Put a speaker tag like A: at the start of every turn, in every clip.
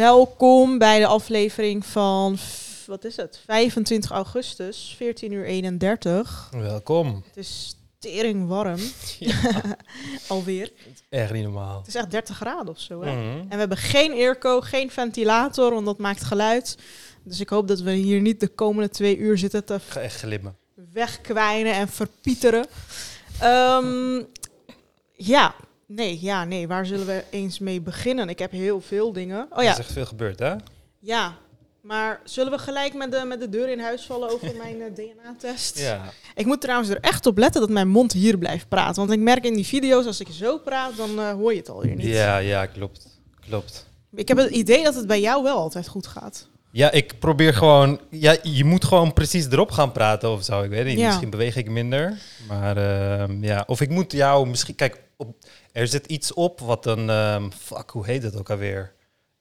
A: Welkom bij de aflevering van, wat is het, 25 augustus, 14 uur 31.
B: Welkom.
A: Het is tering warm,
B: Ja,
A: alweer.
B: echt niet normaal.
A: Het is echt 30 graden of zo, hè?
B: Mhm.
A: En we hebben geen airco, geen ventilator, want dat maakt geluid. Dus ik hoop dat we hier niet de komende twee uur zitten te
B: ga echt glimmen.
A: wegkwijnen en verpieteren. Ehm, ja, nee, ja, nee. Waar zullen we eens mee beginnen? Ik heb heel veel dingen. Oh
B: Er
A: ja,
B: is echt veel gebeurd, hè?
A: ja. Maar zullen we gelijk met de, met de deur in huis vallen over mijn eh, DNA-test?
B: Ja.
A: Ik moet trouwens er echt op letten dat mijn mond hier blijft praten. Want ik merk in die video's, als ik zo praat, dan eh, hoor je het alweer niet.
B: Ja, ja, klopt. Klopt.
A: Ik heb het idee dat het bij jou wel altijd goed gaat.
B: Ja, ik probeer gewoon... Ja, je moet gewoon precies erop gaan praten of zo. Ik weet niet,
A: Ja.
B: misschien beweeg ik minder. Maar ehm, ja, of ik moet jou misschien... Kijk, op, er zit iets op wat een... ehm, fuck, hoe heet het ook alweer?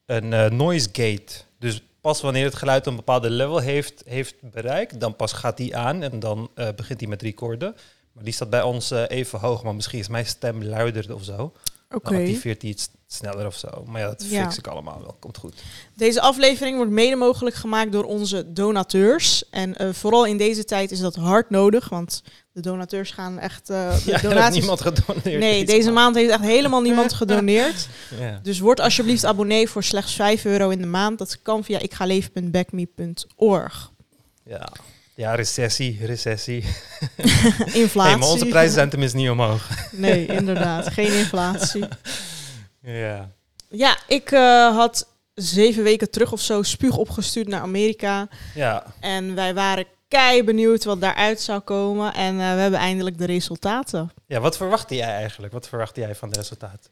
B: Een eh, noise gate. Dus pas wanneer het geluid een bepaalde level heeft, heeft bereikt, dan pas gaat die aan en dan eh, begint hij met recorden. Maar die staat bij ons eh, even hoog, maar misschien is mijn stem luider of zo.
A: Oké.
B: Dan activeert hij iets sneller of zo. Maar ja, dat
A: Ja.
B: fix ik allemaal wel. Komt goed.
A: Deze aflevering wordt mede mogelijk gemaakt door onze donateurs. En eh, vooral in deze tijd is dat hard nodig, want de donateurs gaan echt... de
B: Ja, heeft
A: donaties...
B: niemand gedoneerd.
A: Nee, deze maand heeft echt helemaal niemand gedoneerd.
B: Ja.
A: Dus word alsjeblieft abonnee voor slechts 5 euro in de maand. Dat kan via ikgaleven.backme.org.
B: ja. Ja, recessie, recessie.
A: Inflatie.
B: Hey, maar onze prijzen zijn tenminste niet omhoog.
A: Nee, inderdaad. Geen inflatie.
B: Ja.
A: Ja, ik eh, had zeven weken terug of zo spuug opgestuurd naar Amerika.
B: Ja.
A: En wij waren kei benieuwd wat daaruit zou komen. En eh, we hebben eindelijk de resultaten.
B: ja, wat verwachtte jij eigenlijk? Wat verwachtte jij van het resultaat?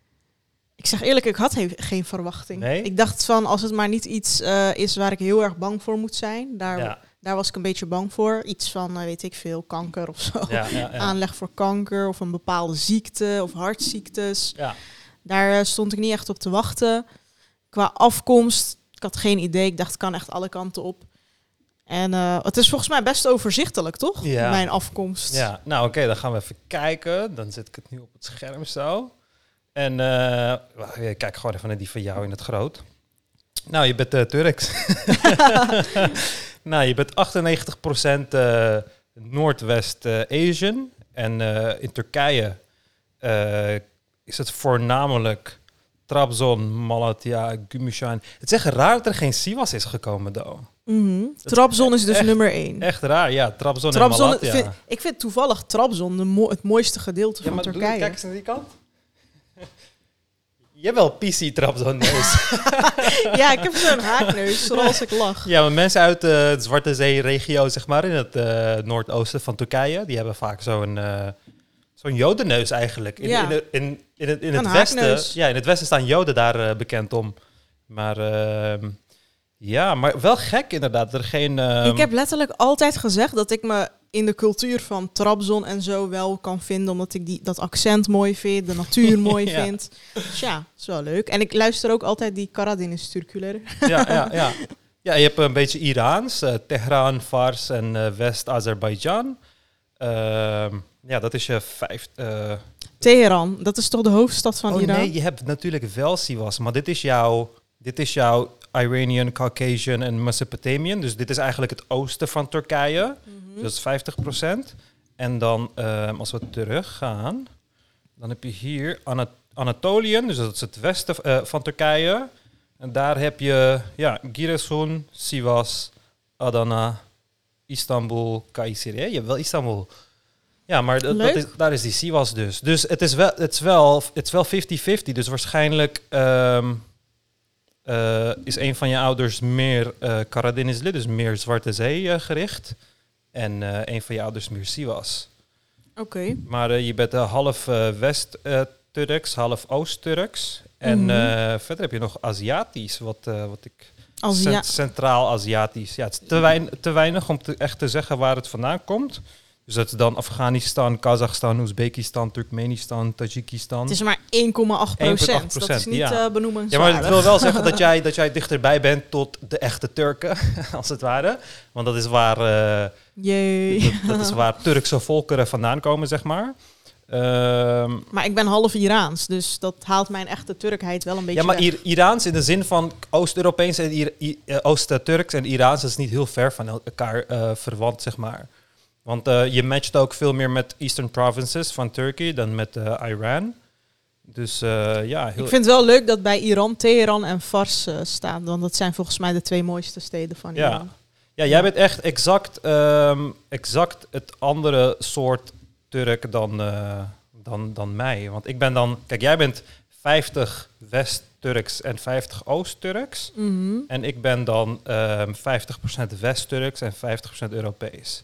A: Ik zeg eerlijk, ik had geen verwachting.
B: Nee?
A: Ik dacht van, als het maar niet iets eh, is waar ik heel erg bang voor moet zijn. Daar,
B: Ja,
A: daar was ik een beetje bang voor. Iets van, weet ik veel, kanker of zo.
B: ja.
A: Aanleg voor kanker of een bepaalde ziekte of hartziektes.
B: ja.
A: Daar eh, stond ik niet echt op te wachten. Qua afkomst, ik had geen idee. Ik dacht, het kan echt alle kanten op. En eh, het is volgens mij best overzichtelijk, toch?
B: Ja.
A: Mijn afkomst.
B: Ja, nou oké, dan gaan we even kijken. Dan zet ik het nu op het scherm zo. En eh, kijk gewoon even naar die van jou in het groot. Nou, je bent eh, Turks. nou, je bent 98% eh Noordwest eh, Asian. En in Turkije is het voornamelijk Trabzon, Malatya, Gümüşhane. Het is echt raar dat er geen Sivas is gekomen, though.
A: Mhm. Trabzon is dus
B: echt-
A: nummer één.
B: Echt raar, ja. Trabzon, en
A: Trabzon,
B: Malatya.
A: vind, ik vind toevallig Trabzon de mo- het mooiste gedeelte
B: Ja,
A: van Turkije.
B: kijk eens naar die kant. Je hebt wel PC trap zo'n neus.
A: ja, ik heb zo'n haakneus, zoals ik lach.
B: ja, maar mensen uit eh, de Zwarte Zee-regio, zeg maar, in het eh, noordoosten van Turkije, die hebben vaak zo'n eh zo'n jodenneus eigenlijk. In,
A: Ja.
B: in, in, in het, in het westen, ja, in het westen staan joden daar eh, bekend om. Maar ehm, ja, maar wel gek inderdaad. Er geen. ehm,
A: ik heb letterlijk altijd gezegd dat ik me in de cultuur van Trabzon en zo wel kan vinden, omdat ik die, dat accent mooi vind, de natuur mooi
B: Ja.
A: vind. Dus ja, is wel leuk. En ik luister ook altijd die Karadeniz Türküleri.
B: ja, ja, ja. Ja, je hebt een beetje Iraans, eh Teheran, Fars en eh, West-Azerbeidzjan. Ehm, ja, dat is je vijf. eh,
A: Teheran, dat is toch de hoofdstad van
B: oh
A: Iran?
B: nee, je hebt natuurlijk wel Sivas, maar dit is jouw, dit is jouw Iranian, Caucasian en Mesopotamian. Dus dit is eigenlijk het oosten van Turkije.
A: Mhm.
B: Dus dat is 50% En dan, ehm, als we teruggaan, dan heb je hier Ana Anatoliën, dus dat is het westen eh, van Turkije. En daar heb je ja, Giresun, Sivas, Adana, Istanbul, Kayseri. Je hebt wel Istanbul. Ja, maar dat, dat is, daar is die Sivas dus. Dus het is wel het is wel het is wel 50-50. Dus waarschijnlijk ehm, eh, is een van je ouders meer eh Karadenizli, dus meer Zwarte Zee eh, gericht. En eh, een van je ouders meer Sivas.
A: Oké.
B: Maar je bent half West-Turks, half Oost-Turks. En
A: Mhm.
B: verder heb je nog Aziatisch, wat, wat ik... Centraal-Aziatisch. Ja, het is te, wein- te weinig om te, echt te zeggen waar het vandaan komt. Dus dat is dan Afghanistan, Kazachstan, Oezbekistan, Turkmenistan, Tajikistan.
A: het is maar 1,8 procent. Dat is
B: 1,8%,
A: niet
B: ja.
A: eh benoemenswaardig.
B: Ja, maar ik wil wel zeggen dat jij, dat jij dichterbij bent tot de echte Turken, als het ware. Want dat is waar, eh, dat, dat is waar Turkse volkeren vandaan komen, zeg maar. Ehm,
A: Maar ik ben half Iraans, dus dat haalt mijn echte Turkheid wel een beetje
B: ja, maar
A: weg.
B: Ir- Iraans in de zin van Oost-Europees en eh, Oost-Turks en Iraans is niet heel ver van elkaar verwant, zeg maar. Want eh, je matcht ook veel meer met Eastern Provinces van Turkey dan met eh, Iran. Dus eh, ja, heel...
A: Ik vind het wel leuk dat bij Iran Teheran en Fars staan, want dat zijn volgens mij de twee mooiste steden van
B: Ja.
A: Iran.
B: Ja, jij bent echt exact, ehm, exact het andere soort Turk dan, dan, dan mij. Want ik ben dan... Kijk, jij bent 50 West-Turks en 50 Oost-Turks.
A: Mhm.
B: En ik ben dan ehm 50% West-Turks en 50% Europees.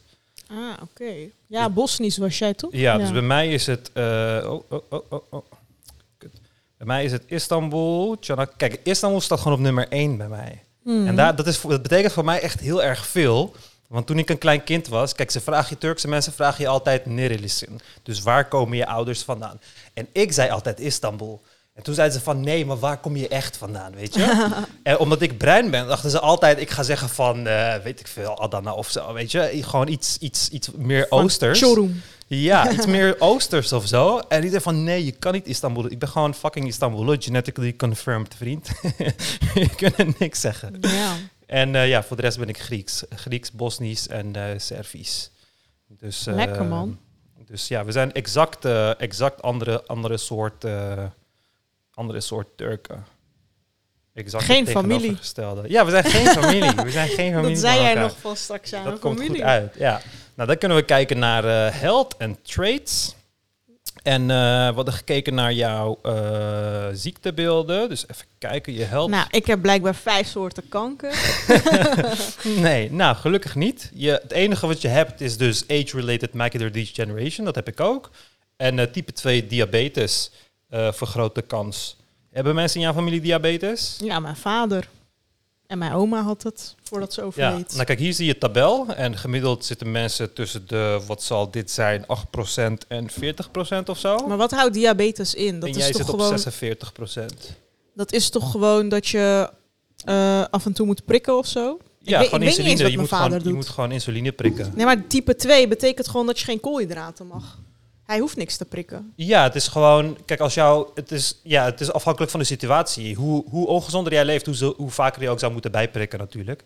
A: Ah, oké. Ja, Bosnisch was jij toch?
B: Ja, dus bij mij is het... eh, oh, oh, oh, oh, oh. Kut. Bij mij is het Istanbul. Tjanak- Kijk, Istanbul staat gewoon op nummer 1 bij mij.
A: Mhm.
B: En daar, dat, is, dat betekent voor mij echt heel erg veel. Want toen ik een klein kind was, kijk, ze vragen je Turkse mensen vragen je altijd nerelisin. Dus waar komen je ouders vandaan? En ik zei altijd Istanbul. En toen zeiden ze van nee, maar waar kom je echt vandaan, weet je? en omdat ik bruin ben, dachten ze altijd, ik ga zeggen van, eh, weet ik veel, Adana of zo, weet je? Gewoon iets, iets, iets meer
A: Van
B: oosters. Ja, iets meer oosters of zo. En die zei van, nee, je kan niet Istanbul. Ik ben gewoon fucking Istanbul, genetically confirmed, vriend. je kunt niks zeggen.
A: Ja.
B: En eh, ja, voor de rest ben ik Grieks. Grieks, Bosnisch en eh Servisch. Dus, eh,
A: Lekker, man.
B: Dus ja, we zijn exact, eh, exact andere, andere soort, eh, andere soort Turken. Exact
A: Geen familie.
B: Ja, we zijn geen familie. We zijn geen familie.
A: Dat zei jij nog van straks aan
B: Dat komt
A: familie.
B: goed uit, ja. Nou, dan kunnen we kijken naar eh health en traits. En eh, we hadden gekeken naar jouw eh, ziektebeelden. Dus even kijken, je health.
A: Nou, ik heb blijkbaar vijf soorten kanker.
B: Nee, nou gelukkig niet. Je, het enige wat je hebt is dus age-related macular degeneration. Dat heb ik ook. En type 2 diabetes eh vergroot de kans. Hebben mensen in jouw familie diabetes?
A: Ja, mijn vader. En mijn oma had het voordat ze
B: Ja,
A: overleed.
B: nou kijk, hier zie je tabel. En gemiddeld zitten mensen tussen de, wat zal dit zijn, 8% en 40% of zo.
A: Maar wat houdt diabetes in? Dat
B: en
A: is
B: jij
A: toch
B: zit
A: gewoon.
B: op 46%.
A: Dat is toch gewoon dat je eh, af en toe moet prikken of zo?
B: Ja,
A: weet-
B: gewoon
A: ik weet niet eens
B: insuline. Je moet, gewoon, je moet gewoon insuline prikken.
A: Nee, maar type 2 betekent gewoon dat je geen koolhydraten mag. Hij hoeft niks te prikken.
B: Ja, het is gewoon, kijk, als jou, het is, ja, het is afhankelijk van de situatie. Hoe, hoe ongezonder jij leeft, hoe, zo, hoe vaker je ook zou moeten bijprikken natuurlijk.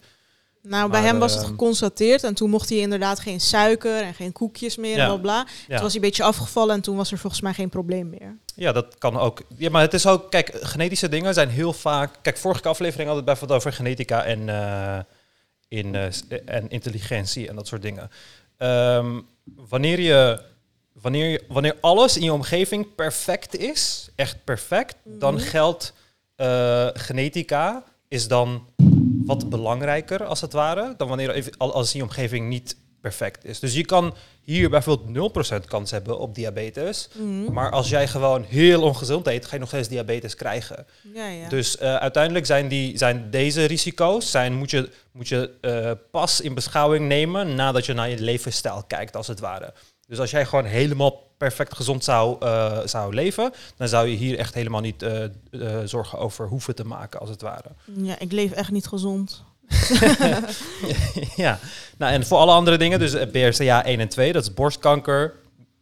A: Nou, bij
B: Maar,
A: hem was het
B: ehm,
A: geconstateerd en toen mocht hij inderdaad geen suiker en geen koekjes meer
B: Ja.
A: en bla bla. Toen was hij een beetje afgevallen en toen was er volgens mij geen probleem meer.
B: Ja, dat kan ook. Ja, maar het is ook, kijk, genetische dingen zijn heel vaak. Kijk, vorige aflevering hadden we het bijvoorbeeld over genetica en, eh, in, eh, en intelligentie en dat soort dingen. Ehm, wanneer, je, wanneer, je, wanneer alles in je omgeving perfect is, echt perfect, dan
A: Mhm.
B: geldt eh, genetica is dan wat belangrijker als het ware dan wanneer als je omgeving niet perfect is. Dus je kan hier bijvoorbeeld 0% kans hebben op diabetes.
A: Mhm.
B: Maar als jij gewoon heel ongezond eet, ga je nog steeds diabetes krijgen.
A: Ja, ja.
B: Dus eh, uiteindelijk zijn, die, zijn deze risico's, zijn, moet je, moet je eh, pas in beschouwing nemen nadat je naar je levensstijl kijkt, als het ware. Dus als jij gewoon helemaal perfect gezond zou, eh, zou leven, dan zou je hier echt helemaal niet eh, eh, zorgen over hoeven te maken, als het ware.
A: ja, ik leef echt niet gezond.
B: ja, nou en voor alle andere dingen, dus BRCA 1 en 2, dat is borstkanker.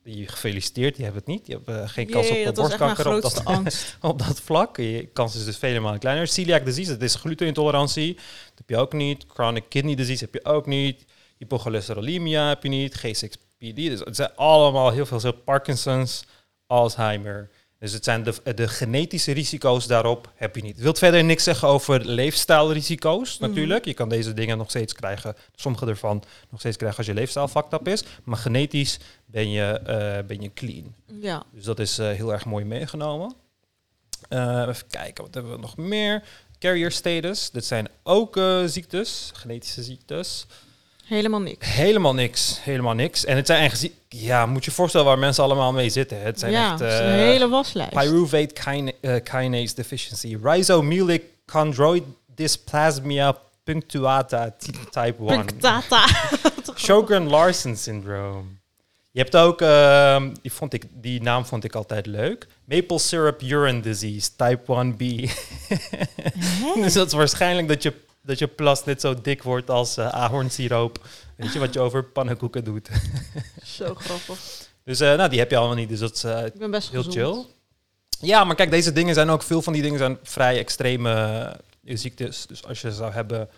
B: Je gefeliciteerd, je hebt het niet. Je hebt geen kans
A: Jee,
B: op
A: dat
B: borstkanker op dat, op dat vlak. Je kans is dus vele malen kleiner. Celiac disease, dat is glutenintolerantie. Dat heb je ook niet. Chronic kidney disease heb je ook niet. Hypocholesterolemia heb je niet. G6PD. Dus het zijn allemaal heel veel Parkinson's, Alzheimer. Dus het zijn de, de genetische risico's daarop heb je niet. Het wil verder niks zeggen over leefstijlrisico's
A: Mhm.
B: natuurlijk. Je kan deze dingen nog steeds krijgen. Sommige ervan nog steeds krijgen als je leefstijl fucked up is. Maar genetisch ben je, eh, ben je clean.
A: Ja.
B: Dus dat is eh, heel erg mooi meegenomen. Eh, even kijken, wat hebben we nog meer? Carrier status, dit zijn ook ziektes, genetische ziektes.
A: Helemaal niks.
B: Helemaal niks, helemaal niks. En het zijn eigenlijk, ja, moet je je voorstellen waar mensen allemaal mee zitten. Het zijn
A: ja,
B: echt
A: het is een
B: eh,
A: hele waslijst.
B: pyruvate eh, kinase deficiency, rhizomelic chondroid dysplasmia punctuata type 1.
A: Punctata.
B: Sjogren-Larsen syndroom. Je hebt ook, ehm, die, vond ik, die naam vond ik altijd leuk. Maple syrup urine disease, type 1B. dus dat is waarschijnlijk dat je, dat je plas net zo dik wordt als eh ahornsiroop. Weet je wat je over pannenkoeken doet.
A: Zo grappig.
B: Dus eh, nou, die heb je allemaal niet. Dus dat is eh,
A: Ik ben best
B: heel
A: gezond.
B: chill. Ja, maar kijk, deze dingen zijn ook, veel van die dingen zijn vrij extreme ziektes. Dus als je ze zou hebben,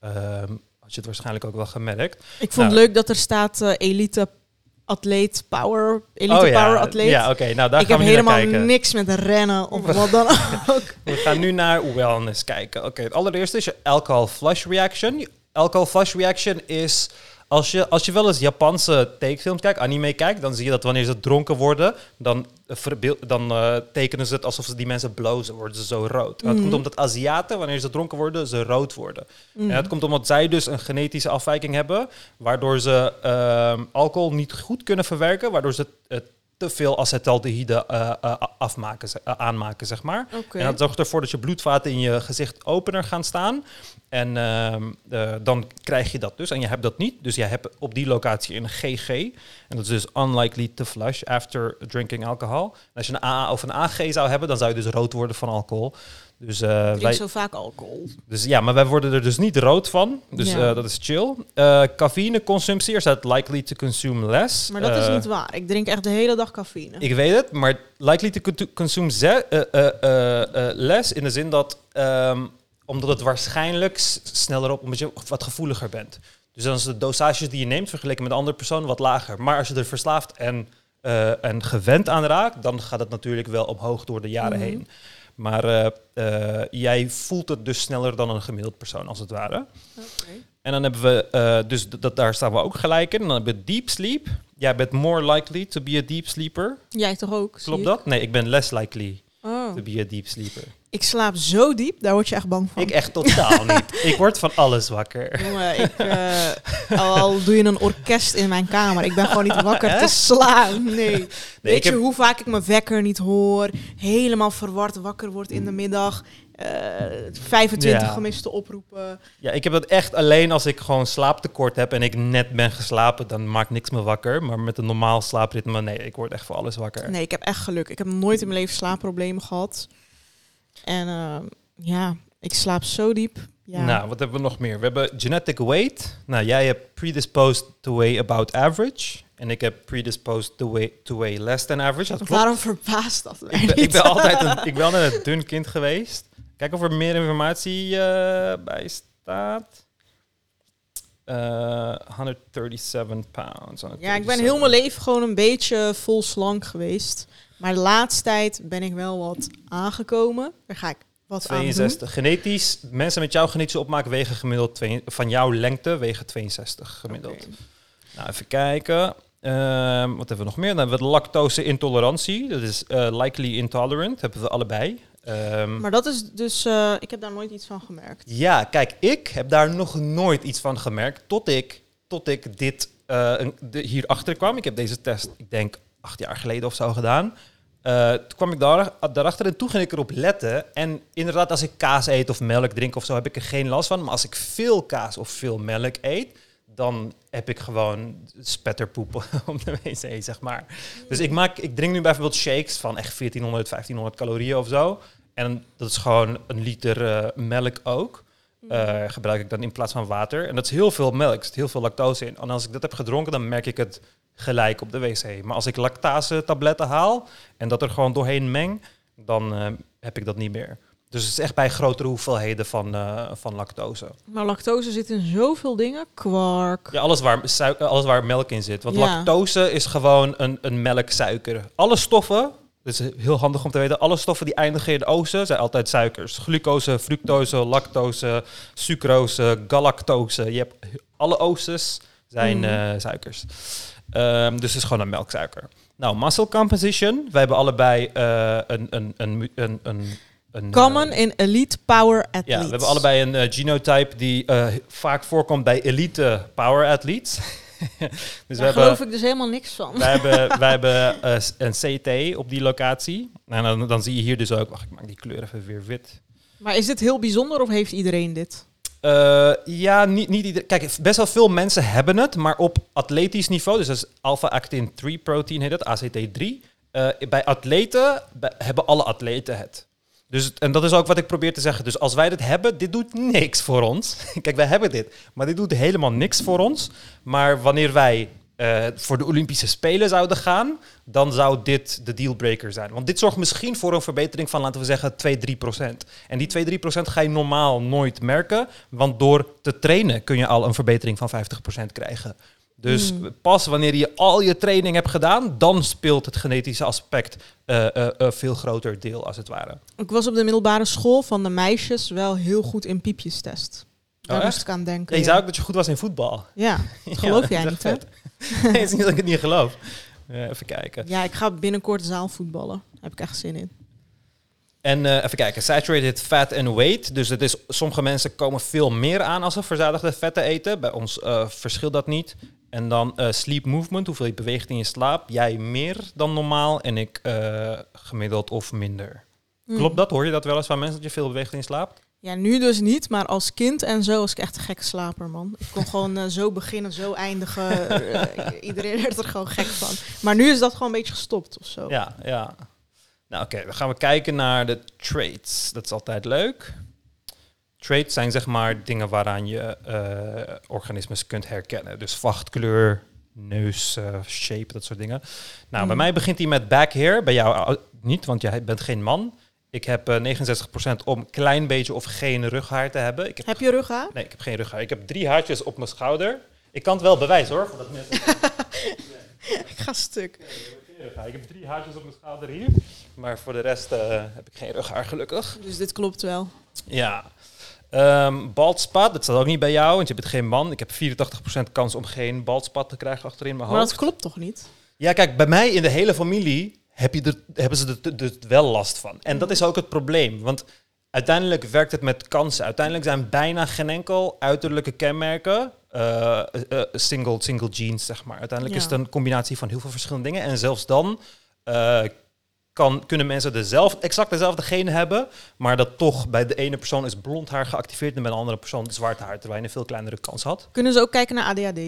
B: ehm had je het waarschijnlijk ook wel gemerkt.
A: Ik vond het
B: Nou.
A: leuk dat er staat elite atleet power, elite
B: oh ja,
A: power atleet.
B: Ja, oké, nou daar
A: ik
B: gaan
A: heb
B: we
A: helemaal
B: kijken.
A: niks met rennen of wat dan ook.
B: We gaan nu naar wellness kijken. Oké, het allereerste is je alcohol flush reaction. Alcohol flush reaction is als je, als je wel eens Japanse tekenfilms kijkt, anime kijkt, dan zie je dat wanneer ze dronken worden, dan, eh, dan eh, tekenen ze het alsof ze die mensen blozen, worden ze zo rood. En dat
A: Mhm.
B: komt omdat Aziaten, wanneer ze dronken worden, ze rood worden.
A: Mhm.
B: En dat komt omdat zij dus een genetische afwijking hebben, waardoor ze ehm, alcohol niet goed kunnen verwerken, waardoor ze eh, te veel acetaldehyde eh, eh, afmaken, aanmaken, zeg maar. En dat zorgt ervoor dat je bloedvaten in je gezicht opener gaan staan. En ehm, eh, dan krijg je dat dus. En je hebt dat niet. Dus jij hebt op die locatie een GG. En dat is dus unlikely to flush after drinking alcohol. En als je een AA of een AG zou hebben, dan zou je dus rood worden van alcohol. Dus,
A: Ik drink
B: wij,
A: zo vaak alcohol.
B: dus ja, maar wij worden er dus niet rood van. Dus
A: Ja.
B: eh, dat is chill. Cafeïneconsumptie, er staat likely to consume less.
A: Maar dat is niet waar. Ik drink echt de hele dag cafeïne.
B: ik weet het, maar likely to co- consume less in de zin dat ehm, omdat het waarschijnlijk sneller op, omdat je wat gevoeliger bent. Dus dan is de dosages die je neemt vergeleken met andere personen wat lager. Maar als je er verslaafd en, eh, en gewend aan raakt, dan gaat het natuurlijk wel omhoog door de jaren
A: Mhm.
B: heen. Maar eh, eh, jij voelt het dus sneller dan een gemiddeld persoon, als het ware. En dan hebben we, dus dat, daar staan we ook gelijk in. En dan hebben we deep sleep. Jij bent more likely to be a deep sleeper.
A: Jij toch ook?
B: Klopt dat? Nee, ik ben less likely
A: Oh.
B: to be a deep sleeper.
A: Ik slaap zo diep, daar word je echt bang van.
B: Ik echt totaal niet. Ik word van alles wakker.
A: Jongen, ik, eh, al, al doe je een orkest in mijn kamer, ik ben gewoon niet wakker te slaan. Nee.
B: Nee,
A: Weet je
B: heb,
A: hoe vaak ik mijn wekker niet hoor, helemaal verward wakker word in de middag, eh 25
B: Ja.
A: gemiste oproepen.
B: ja, ik heb dat echt alleen als ik gewoon slaaptekort heb en ik net ben geslapen. Dan maakt niks me wakker. Maar met een normaal slaapritme, nee, ik word echt voor alles wakker.
A: Nee, ik heb echt geluk. Ik heb nooit in mijn leven slaapproblemen gehad. En eh, ja, ik slaap zo diep. Ja.
B: Nou, wat hebben we nog meer? We hebben genetic weight. Nou, jij hebt predisposed to weigh about average. En ik heb predisposed to weigh, to weigh less than average. Dat.
A: Waarom verbaast dat mij
B: Ik ben, ik ben altijd een, ik ben altijd een dun kind geweest. Kijk of er meer informatie eh, bij staat. Eh 137 pounds.
A: Ja, ik ben heel mijn leven gewoon een beetje vol slank geweest. Maar de laatste tijd ben ik wel wat aangekomen. Daar ga ik wat aan
B: 62. Genetisch, mensen met jouw genetische opmaak wegen gemiddeld twee- van jouw lengte wegen 62
A: doen.
B: gemiddeld. Nou, even kijken. Ehm, wat hebben we nog meer? Dan hebben we de lactose intolerantie. Dat is eh, likely intolerant. Hebben we allebei. Ehm,
A: Maar dat is dus, eh, ik heb daar nooit iets van gemerkt.
B: Ja, kijk, ik heb daar nog nooit iets van gemerkt tot ik, tot ik dit eh, een- de, hierachter kwam. Ik heb deze test, ik denk, acht jaar geleden of zo gedaan. Eh, toen kwam ik daar, daarachter en toen ging ik erop letten. En inderdaad, als ik kaas eet of melk drink of zo, heb ik er geen last van. Maar als ik veel kaas of veel melk eet, dan heb ik gewoon spetterpoep op de wc, zeg maar. Dus ik, maak, ik drink nu bijvoorbeeld shakes van echt 1400, 1500 calorieën of zo. En dat is gewoon een liter eh, melk ook. eh, gebruik ik dan in plaats van water. En dat is heel veel melk, er zit heel veel lactose in. En als ik dat heb gedronken, dan merk ik het gelijk op de wc. Maar als ik lactase tabletten haal en dat er gewoon doorheen meng, dan eh, heb ik dat niet meer. Dus het is echt bij grotere hoeveelheden van, eh, van lactose.
A: Maar lactose zit in zoveel dingen. Kwark.
B: Ja, alles waar, sui- alles waar melk in zit. Want
A: Ja.
B: lactose is gewoon een, een melksuiker. Alle stoffen, dat is heel handig om te weten, alle stoffen die eindigen in ose zijn altijd suikers. Glucose, fructose, lactose, sucrose, galactose. Je hebt alle oses zijn
A: Mhm.
B: eh, suikers. Ehm, dus het is gewoon een melksuiker. Nou, muscle composition. Wij hebben allebei eh, een, een, een, een, een, een
A: Common
B: eh,
A: in elite power athletes.
B: ja, we hebben allebei een eh, genotype die eh, vaak voorkomt bij elite power athletes. dus
A: Daar
B: hebben,
A: geloof ik dus helemaal niks van.
B: wij hebben, wij hebben eh, een CT op die locatie. En dan, dan zie je hier dus ook... Wacht, ik maak die kleur even weer wit.
A: Maar is dit heel bijzonder of heeft iedereen dit?
B: Eh, ja, niet, niet Kijk, best wel veel mensen hebben het, maar op atletisch niveau, dus dat is alpha-actin 3 protein heet het, ACT3. eh, bij atleten hebben alle atleten het. Dus, en dat is ook wat ik probeer te zeggen. Dus als wij dit hebben, dit doet niks voor ons. Kijk, wij hebben dit, maar dit doet helemaal niks voor ons. Maar wanneer wij eh, voor de Olympische Spelen zouden gaan, dan zou dit de dealbreaker zijn. Want dit zorgt misschien voor een verbetering van, laten we zeggen, 2, 3 procent. En die 2, 3 procent ga je normaal nooit merken, want door te trainen kun je al een verbetering van 50 procent krijgen. Dus
A: Hmm.
B: pas wanneer je al je training hebt gedaan, dan speelt het genetische aspect eh, eh, een veel groter deel, als het ware.
A: Ik was op de middelbare school van de meisjes wel heel goed in piepjestest. Daar
B: Oh,
A: moest
B: echt?
A: ik aan denken.
B: Ja, je
A: ja.
B: zei ook dat je goed was in voetbal.
A: Ja, dat geloof jij niet, hè?
B: het is niet dat ik het niet geloof. Eh, even kijken.
A: Ja, ik ga binnenkort zaalvoetballen. Daar heb ik echt zin in.
B: En eh, even kijken, saturated fat and weight. Dus het is, sommige mensen komen veel meer aan als ze verzadigde vetten eten. Bij ons eh, verschilt dat niet. En dan sleep movement, hoeveel je beweegt in je slaap. Jij meer dan normaal en ik gemiddeld of minder.
A: Hmm.
B: Klopt dat? Hoor je dat wel eens van mensen dat je veel beweegt in je slaap?
A: Ja, nu dus niet, maar als kind en zo was ik echt een gekke slaper, man. Ik kon gewoon eh, zo beginnen, zo eindigen. Eh, iedereen werd er gewoon gek van. Maar nu is dat gewoon een beetje gestopt of zo.
B: Ja, ja. Nou oké, dan gaan we kijken naar de traits. Dat is altijd leuk. Traits zijn zeg maar dingen waaraan je eh, organismes kunt herkennen. Dus vachtkleur, neus, shape, dat soort dingen. Nou, bij
A: Mhm.
B: mij begint hij met back hair. Bij jou niet, want jij bent geen man. Ik heb eh 69% om een klein beetje of geen rughaar te hebben. Ik heb,
A: Heb je rughaar?
B: nee, ik heb geen rughaar. Ik heb drie haartjes op mijn schouder. Ik kan het wel bewijzen hoor. Dat
A: Ik ga stuk.
B: Ik heb drie haartjes op mijn schouder hier. Maar voor de rest eh, heb ik geen rughaar, gelukkig.
A: Dus dit klopt wel.
B: Ja. Ehm bald spot, dat staat ook niet bij jou, want je bent geen man. Ik heb 84% kans om geen bald spot te krijgen achterin mijn
A: Maar
B: hoofd.
A: dat klopt toch niet?
B: Ja, kijk, bij mij in de hele familie heb je er, hebben ze er, er wel last van. En dat is ook het probleem, want uiteindelijk werkt het met kansen. Uiteindelijk zijn bijna geen enkel uiterlijke kenmerken eh, eh, eh, single, single genes, zeg maar. Uiteindelijk is het een combinatie van heel veel verschillende dingen. En zelfs dan kan, kunnen mensen dezelfde, exact dezelfde genen hebben, maar dat toch bij de ene persoon is blond haar geactiveerd en bij de andere persoon zwart haar, terwijl je een veel kleinere kans had.
A: Kunnen ze ook kijken naar ADHD?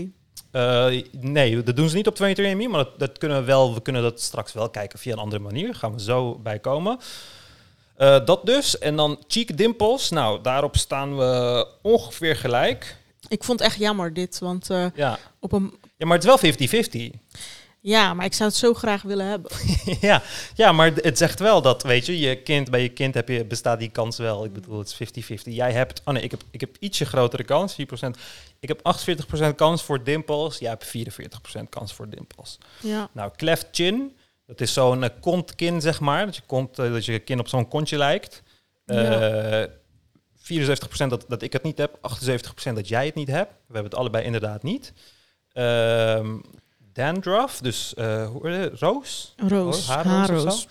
B: Eh, nee, dat doen ze niet op 22andMe, maar dat, dat kunnen we wel. We kunnen dat straks wel kijken via een andere manier. Gaan we zo bij komen. Eh, dat dus. En dan cheek dimples. Nou, daarop staan we ongeveer gelijk.
A: Ik vond het echt jammer dit, want eh,
B: Ja,
A: op een...
B: ja maar het is wel 50-50.
A: Ja, maar ik zou het zo graag willen hebben.
B: ja. ja, maar het zegt wel dat, weet je, je kind, bij je kind heb je, bestaat die kans wel. Ik bedoel, het is 50-50. Jij hebt, oh nee, ik heb, ik heb ietsje grotere kans, 4%. Ik heb 48% kans voor dimples. Jij hebt 44% kans voor dimples.
A: Ja.
B: Nou, cleft chin, dat is zo'n eh, kontkin, zeg maar. Dat je, kont, eh, dat je kin op zo'n kontje lijkt. Eh 74% dat, dat ik het niet heb, 78% dat jij het niet hebt. We hebben het allebei inderdaad niet. Ehm dandruff, dus eh roos?
A: Roos,
B: haarroos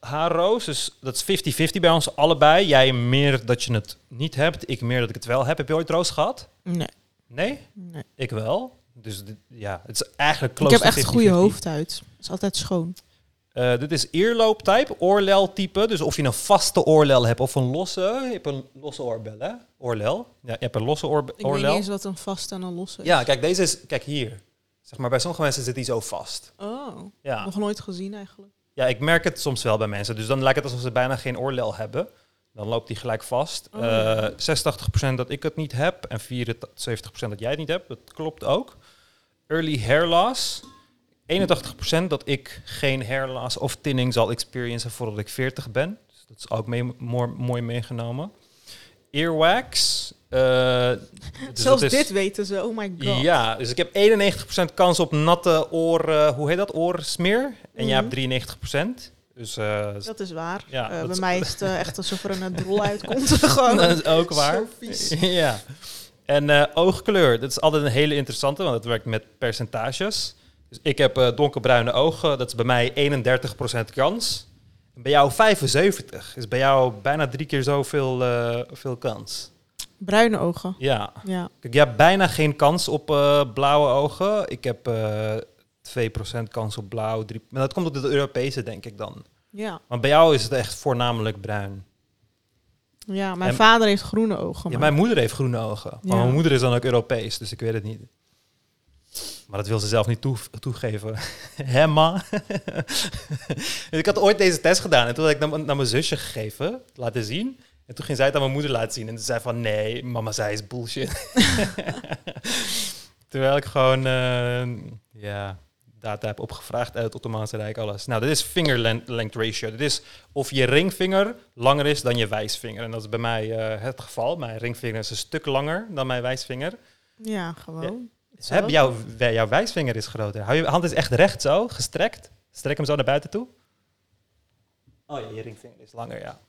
A: haarroos.
B: Eh, dat is 50-50 bij ons allebei. Jij meer dat je het niet hebt, ik meer dat ik het wel heb. Heb je ooit roos gehad?
A: Nee,
B: Nee?
A: nee.
B: Ik wel. Dus ja, het is eigenlijk
A: Ik
B: close
A: heb
B: to
A: echt een goede
B: 50-50.
A: hoofdhuid. Het is altijd schoon.
B: Eh, dit is earlobe-type, oorlel-type. Dus of je een vaste oorlel hebt of een losse. Je hebt een losse oorbel, hè? Oorlel. Ja, je hebt een losse oorbe-
A: Ik weet niet
B: oorlel.
A: eens wat een vast en een losse is.
B: Ja, kijk, deze is... Kijk hier. Zeg maar, bij sommige mensen zit die zo vast.
A: Oh,
B: Ja.
A: nog nooit gezien eigenlijk.
B: ja, ik merk het soms wel bij mensen. Dus dan lijkt het alsof ze bijna geen oorlel hebben. Dan loopt die gelijk vast.
A: Oh.
B: Eh 86% dat ik het niet heb. En 74% dat jij het niet hebt. Dat klopt ook. Early hair loss. 81% dat ik geen hair loss of thinning zal experiencen voordat ik 40 ben. Dus dat is ook mee, mooi, mooi meegenomen. Earwax. Eh, dus
A: Zelfs
B: is-
A: dit weten ze. Oh my god.
B: ja, dus ik heb 91% kans op natte oor, eh, hoe heet dat, oorsmeer. En jij
A: Mhm.
B: hebt 93%. Dus eh,
A: Dat is waar.
B: Ja,
A: bij
B: is-
A: mij is het echt alsof er een drol uitkomt. Gewoon.
B: dat is ook waar.
A: Zo vies.
B: ja. En oogkleur, dat is altijd een hele interessante, want het werkt met percentages. Dus ik heb donkerbruine ogen, dat is bij mij 31% kans. En bij jou 75, is bij jou bijna drie keer zoveel veel kans.
A: Bruine ogen.
B: Ja.
A: Ja.
B: Kijk, je hebt bijna geen kans op eh, blauwe ogen. Ik heb eh 2% kans op blauw. 3, maar dat komt op de Europese, denk ik dan.
A: Ja.
B: Maar bij jou is het echt voornamelijk bruin.
A: ja, mijn
B: En-
A: vader heeft groene ogen.
B: Ja, mijn moeder heeft groene ogen. Maar
A: Ja.
B: mijn moeder is dan ook Europees, dus ik weet het niet. Maar dat wil ze zelf niet toe- toegeven. Hè, ma? Ik had ooit deze test gedaan en toen had ik naar, naar mijn zusje gegeven, laten zien. En toen ging zij het aan mijn moeder laten zien. En ze zei van, nee, mama zei is bullshit. Terwijl ik gewoon eh, ja, data heb opgevraagd uit het Ottomaanse Rijk, alles. Nou, dit is finger length, ratio. Dit is of je ringvinger langer is dan je wijsvinger. En dat is bij mij eh, het geval. Mijn ringvinger is een stuk langer dan mijn wijsvinger.
A: Ja, gewoon. Zo.
B: Heb jouw, jouw wijsvinger is groter. Hou je hand is echt recht zo, gestrekt. Strek hem zo naar buiten toe. Oh ja, je ringvinger is langer, ja.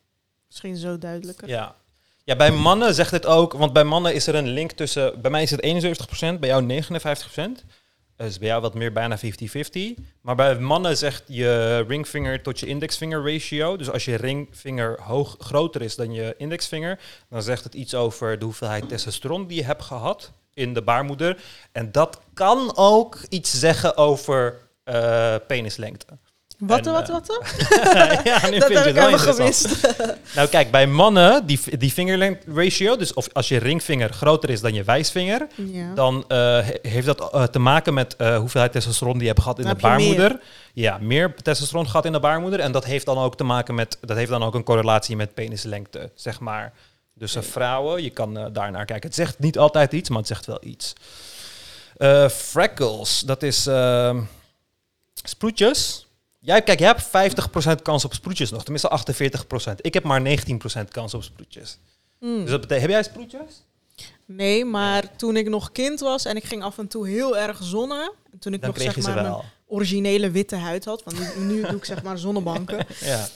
A: Misschien zo duidelijker.
B: Ja. Ja, bij mannen zegt het ook, want bij mannen is er een link tussen, bij mij is het 71%, bij jou 59%. Dus bij jou wat meer bijna 50-50. Maar bij mannen zegt je ringvinger tot je indexvinger ratio. Dus als je ringvinger hoog, groter is dan je indexvinger, dan zegt het iets over de hoeveelheid testosteron die je hebt gehad in de baarmoeder. En dat kan ook iets zeggen over eh, penislengte.
A: Wat,
B: En,
A: wat,
B: eh,
A: wat?
B: ja, nu
A: Dat
B: vind je
A: heb
B: het
A: ik
B: wel
A: gemist.
B: Nou kijk, bij mannen, die, die fingerlength ratio, dus of als je ringvinger groter is dan je wijsvinger,
A: Ja.
B: dan eh, he- heeft dat eh, te maken met hoeveelheid testosteron die je hebt gehad in
A: Dan
B: de
A: je
B: baarmoeder. Ja, meer testosteron gehad in de baarmoeder. En dat heeft dan ook te maken met, dat heeft dan ook een correlatie met penislengte, zeg maar. Dus vrouwen, je kan daar naar kijken. Het zegt niet altijd iets, maar het zegt wel iets. Freckles, dat is ehm, sproetjes. Jij, kijk, jij hebt 50% kans op sproetjes nog, tenminste 48%. Ik heb maar 19% kans op sproetjes.
A: Hmm.
B: Dus dat betekent, heb jij sproetjes?
A: Nee, maar toen ik nog kind was en ik ging af en toe heel erg zonnen. en Toen ik
B: Dan
A: nog zeg maar mijn originele witte huid had, want nu, nu doe ik zeg maar zonnebanken.
B: Ja.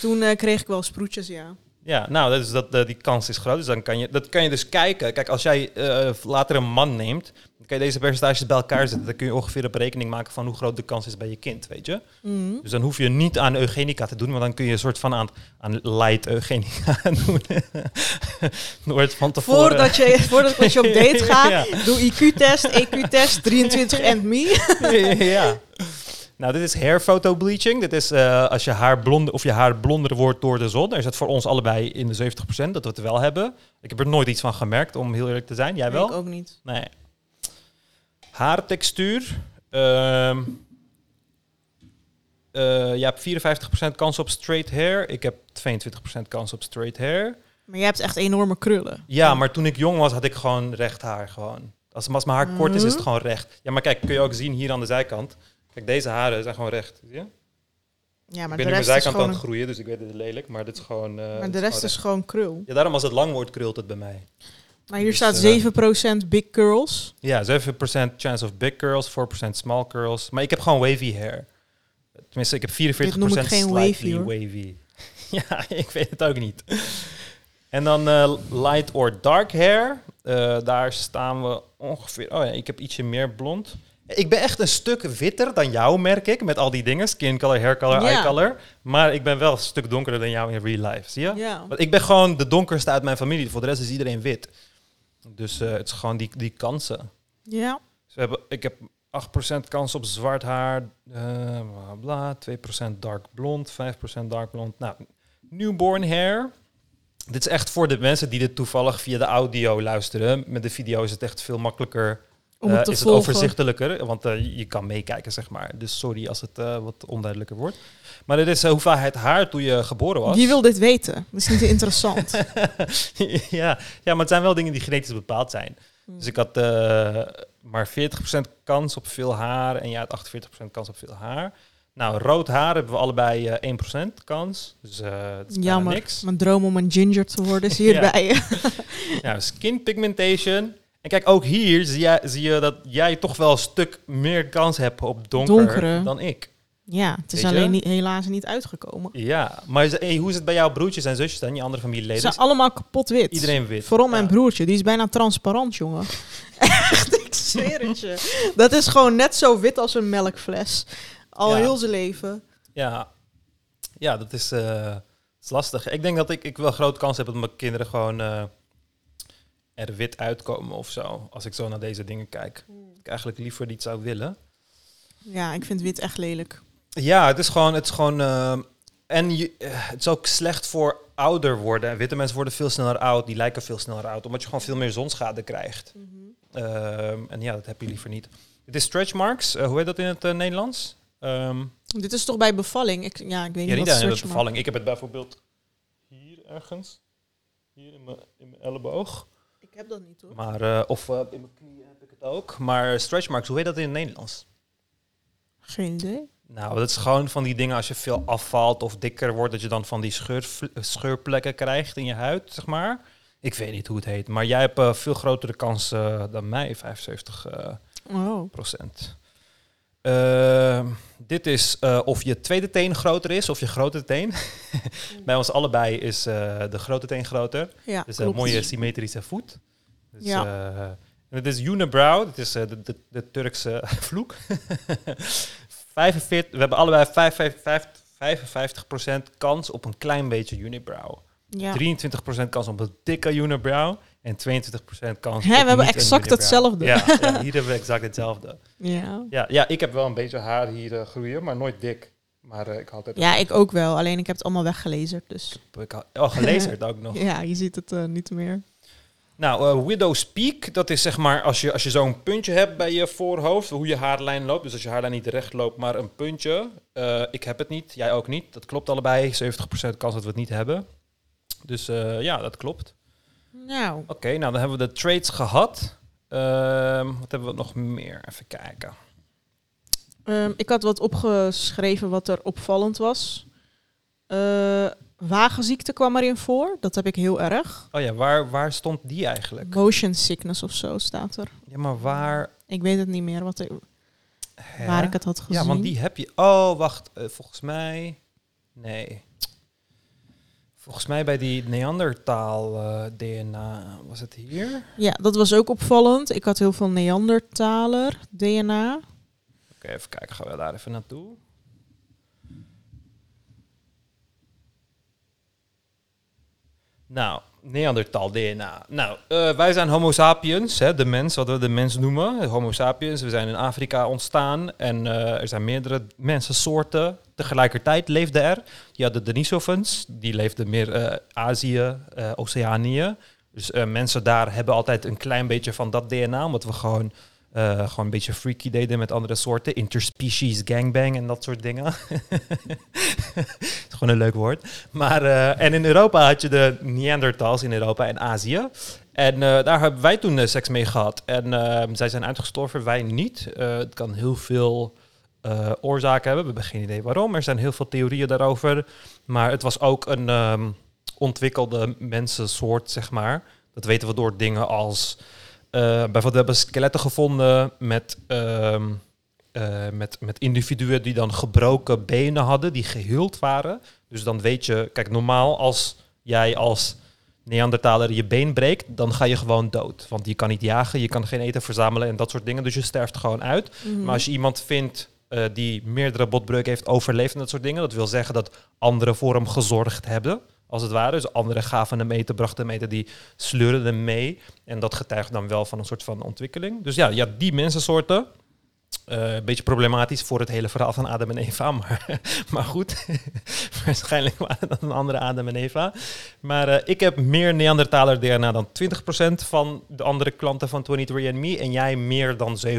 A: Toen eh, kreeg ik wel sproetjes, ja.
B: Ja, nou, dat is dat, eh, die kans is groot. Dus dan kan je, dat kan je dus kijken. Kijk, als jij eh, later een man neemt, kan je deze percentages bij elkaar zetten. Dan kun je ongeveer een berekening maken van hoe groot de kans is bij je kind, weet je.
A: Mhm.
B: Dus dan hoef je niet aan eugenica te doen, maar dan kun je een soort van aan, aan light eugenica doen. Nooit van tevoren.
A: Voordat je, voordat je op date gaat,
B: Ja.
A: doe IQ-test, EQ-test, 23 and me.
B: ja. Nou, dit is hair photo bleaching. Dit is eh, als je haar blonde of je haar blonder wordt door de zon. Daar is het voor ons allebei in de 70% dat we het wel hebben. Ik heb er nooit iets van gemerkt, om heel eerlijk te zijn. Jij wel?
A: ik ook niet.
B: Nee. Haartextuur. Ehm eh, je hebt 54% kans op straight hair. Ik heb 22% kans op straight hair.
A: Maar jij hebt echt enorme krullen.
B: Ja, maar toen ik jong was, had ik gewoon recht haar. Gewoon. Als, als mijn haar kort is, is het
A: Mhm.
B: gewoon recht. Ja, maar kijk, kun je ook zien hier aan de zijkant. Kijk, deze haren zijn gewoon recht. Zie je?
A: Ja,
B: ik
A: maar
B: ben
A: de
B: mijn
A: rest is
B: zijkant aan het groeien, dus ik weet het is lelijk. Maar dit is gewoon... eh,
A: Maar de rest
B: gewoon
A: is gewoon krul.
B: Ja, daarom als het lang wordt, krult het bij mij.
A: Maar hier
B: Dus,
A: staat
B: eh,
A: 7% big curls.
B: Ja, 7% chance of big curls, 4% small curls. Maar ik heb gewoon wavy hair. Tenminste, ik heb 44%
A: Dit noem ik geen wavy, hoor.
B: wavy. ja, ik weet het ook niet. En dan eh, light or dark hair. Eh, daar staan we ongeveer... Oh ja, ik heb ietsje meer blond. Ik ben echt een stuk witter dan jou, merk ik. Met al die dingen. Skin color, hair color, eye color. Maar ik ben wel een stuk donkerder dan jou in real life. Zie je?
A: Ja.
B: Want ik ben gewoon de donkerste uit mijn familie. Voor de rest is iedereen wit. Dus eh, het is gewoon die, die kansen.
A: Ja.
B: Dus we hebben, ik heb 8% kans op zwart haar, eh bla, bla, 2% dark blond, 5% dark blond. Nou, newborn hair. Dit is echt voor de mensen die dit toevallig via de audio luisteren. Met de video is het echt veel makkelijker.
A: Om
B: eh,
A: het te
B: is het overzichtelijker, want eh, je kan meekijken, zeg maar. Dus sorry als het eh, wat onduidelijker wordt. Maar dit is uh, hoeveelheid haar toen je geboren was.
A: Wie wil dit weten? Dat is niet interessant.
B: ja, ja, maar het zijn wel dingen die genetisch bepaald zijn. Dus ik had eh, maar 40% kans op veel haar en jij had 48% kans op veel haar. Nou, rood haar hebben we allebei eh 1% kans. Dus eh het is
A: Jammer.
B: niks.
A: Mijn droom om een ginger te worden is hierbij.
B: Nou, skin pigmentation. En kijk, ook hier zie je, zie je dat jij toch wel een stuk meer kans hebt op donker
A: Donkere.
B: dan ik.
A: ja, het is
B: Weet
A: alleen niet, helaas niet uitgekomen.
B: Ja, maar hey, hoe is het bij jouw broertjes en zusjes dan, je andere
A: Ze
B: familieleden?
A: zijn allemaal kapot wit.
B: Iedereen wit.
A: Vooral mijn broertje, die is bijna transparant, jongen. Echt, ik zweer. Dat is gewoon net zo wit als een melkfles. Al
B: Ja.
A: heel zijn leven.
B: Ja, ja dat is, eh, dat is lastig. Ik denk dat ik, ik wel grote kans heb dat mijn kinderen gewoon eh, er wit uitkomen of zo. Als ik zo naar deze dingen kijk. Dat ik eigenlijk liever niet zou willen.
A: Ja, ik vind wit echt lelijk.
B: Ja, het is gewoon... Het is gewoon eh, en je, eh, het is ook slecht voor ouder worden. Witte mensen worden veel sneller oud. Die lijken veel sneller oud. Omdat je gewoon veel meer zonschade krijgt. Ehm, en ja, dat heb je liever niet. Het is stretch marks. Eh, hoe heet dat in het eh, Nederlands? Ehm,
A: Dit is toch bij bevalling? Ik, ja, ik weet
B: Ja,
A: niet
B: niet
A: wat stretch
B: bevalling. Ik heb het bijvoorbeeld hier ergens. Hier in mijn, in mijn elleboog.
A: Ik heb dat niet hoor.
B: Maar, eh, of eh, in mijn knie heb ik het ook. Maar stretch marks, hoe heet dat in het Nederlands?
A: Geen idee.
B: Nou, dat is gewoon van die dingen als je veel afvalt of dikker wordt, dat je dan van die scheur, scheurplekken krijgt in je huid, zeg maar. Ik weet niet hoe het heet, maar jij hebt uh, veel grotere kans uh, dan mij, 75 uh,
A: Oh.
B: procent. Ehm, dit is eh, of je tweede teen groter is of je grote teen. Bij ons allebei is eh, de grote teen groter.
A: Ja,
B: Dus een mooie symmetrische voet. Dus,
A: Ja.
B: eh, het is unibrow, dat is eh, de, de, de Turkse vloek. 45, we hebben allebei 55, 55% kans op een klein beetje unibrow.
A: Ja.
B: 23% kans op een dikke unibrow. En 22% kans
A: Hè,
B: op
A: we hebben exact hetzelfde.
B: Ja, ja, hier hebben we exact hetzelfde.
A: Ja.
B: Ja, ja, ik heb wel een beetje haar hier eh, groeien, maar nooit dik. Maar eh, ik had het
A: ja, ik ook wel. Alleen ik heb het allemaal weggelezerd. Dus
B: ik had, oh, gelezen ook nog.
A: ja, je ziet het eh, niet meer.
B: Nou, eh, Widow's Peak, dat is zeg maar als je, als je zo'n puntje hebt bij je voorhoofd, hoe je haarlijn loopt. Dus als je haarlijn niet recht loopt, maar een puntje. Eh, ik heb het niet, jij ook niet. Dat klopt allebei. 70% kans dat we het niet hebben. Dus eh, ja, dat klopt.
A: Nou,
B: Oké, nou dan hebben we de trades gehad. Ehm, wat hebben we nog meer? Even kijken.
A: ehm, ik had wat opgeschreven wat er opvallend was. Eh, wagenziekte kwam erin voor. Dat heb ik heel erg.
B: Oh ja, waar, waar stond die eigenlijk?
A: Motion sickness of zo staat er.
B: Ja, maar waar...
A: Ik weet het niet meer wat ik,
B: hè?
A: waar ik het had gezien.
B: Ja, want die heb je... Oh, wacht. eh, volgens mij... Nee. Volgens mij bij die Neandertaal-DNA was het hier.
A: Ja, dat was ook opvallend. Ik had heel veel Neandertaler DNA.
B: Oké, even kijken. Gaan we daar even naartoe. Nou, Neandertal DNA. Nou, eh, wij zijn Homo sapiens, hè, de mens, wat we de mens noemen. Homo sapiens. We zijn in Afrika ontstaan en eh, er zijn meerdere mensensoorten. Tegelijkertijd leefden er. Je had de Denisovans, die leefden meer eh Azië, Oceanië. Dus mensen daar hebben altijd een klein beetje van dat DNA, omdat we gewoon eh, gewoon een beetje freaky deden met andere soorten. Interspecies gangbang en dat soort dingen. is gewoon een leuk woord. Maar, eh, en in Europa had je de Neanderthals in Europa en Azië. En eh, daar hebben wij toen seks mee gehad. En eh, zij zijn uitgestorven, wij niet. Het kan heel veel oorzaken hebben. We hebben geen idee waarom. Er zijn heel veel theorieën daarover. Maar het was ook een ehm, ontwikkelde mensensoort, zeg maar. Dat weten we door dingen als... eh, bijvoorbeeld, we hebben skeletten gevonden met, ehm, eh, met, met individuen die dan gebroken benen hadden, die geheeld waren. Dus dan weet je, kijk, normaal als jij als Neandertaler je been breekt, dan ga je gewoon dood. Want je kan niet jagen, je kan geen eten verzamelen en dat soort dingen. Dus je sterft gewoon uit.
A: Mhm.
B: Maar als je iemand vindt eh, die meerdere botbreuken heeft overleefd en dat soort dingen, dat wil zeggen dat anderen voor hem gezorgd hebben, als het ware. Dus anderen gaven hem eten, brachten hem eten, die sleuren hem mee. En dat getuigt dan wel van een soort van ontwikkeling. Dus ja, ja die mensensoorten. Eh, een beetje problematisch voor het hele verhaal van Adam en Eva, maar, maar goed. Waarschijnlijk waren dat een andere Adam en Eva. Maar eh, ik heb meer Neandertaler DNA dan 20% van de andere klanten van 23andMe en jij meer dan 77%.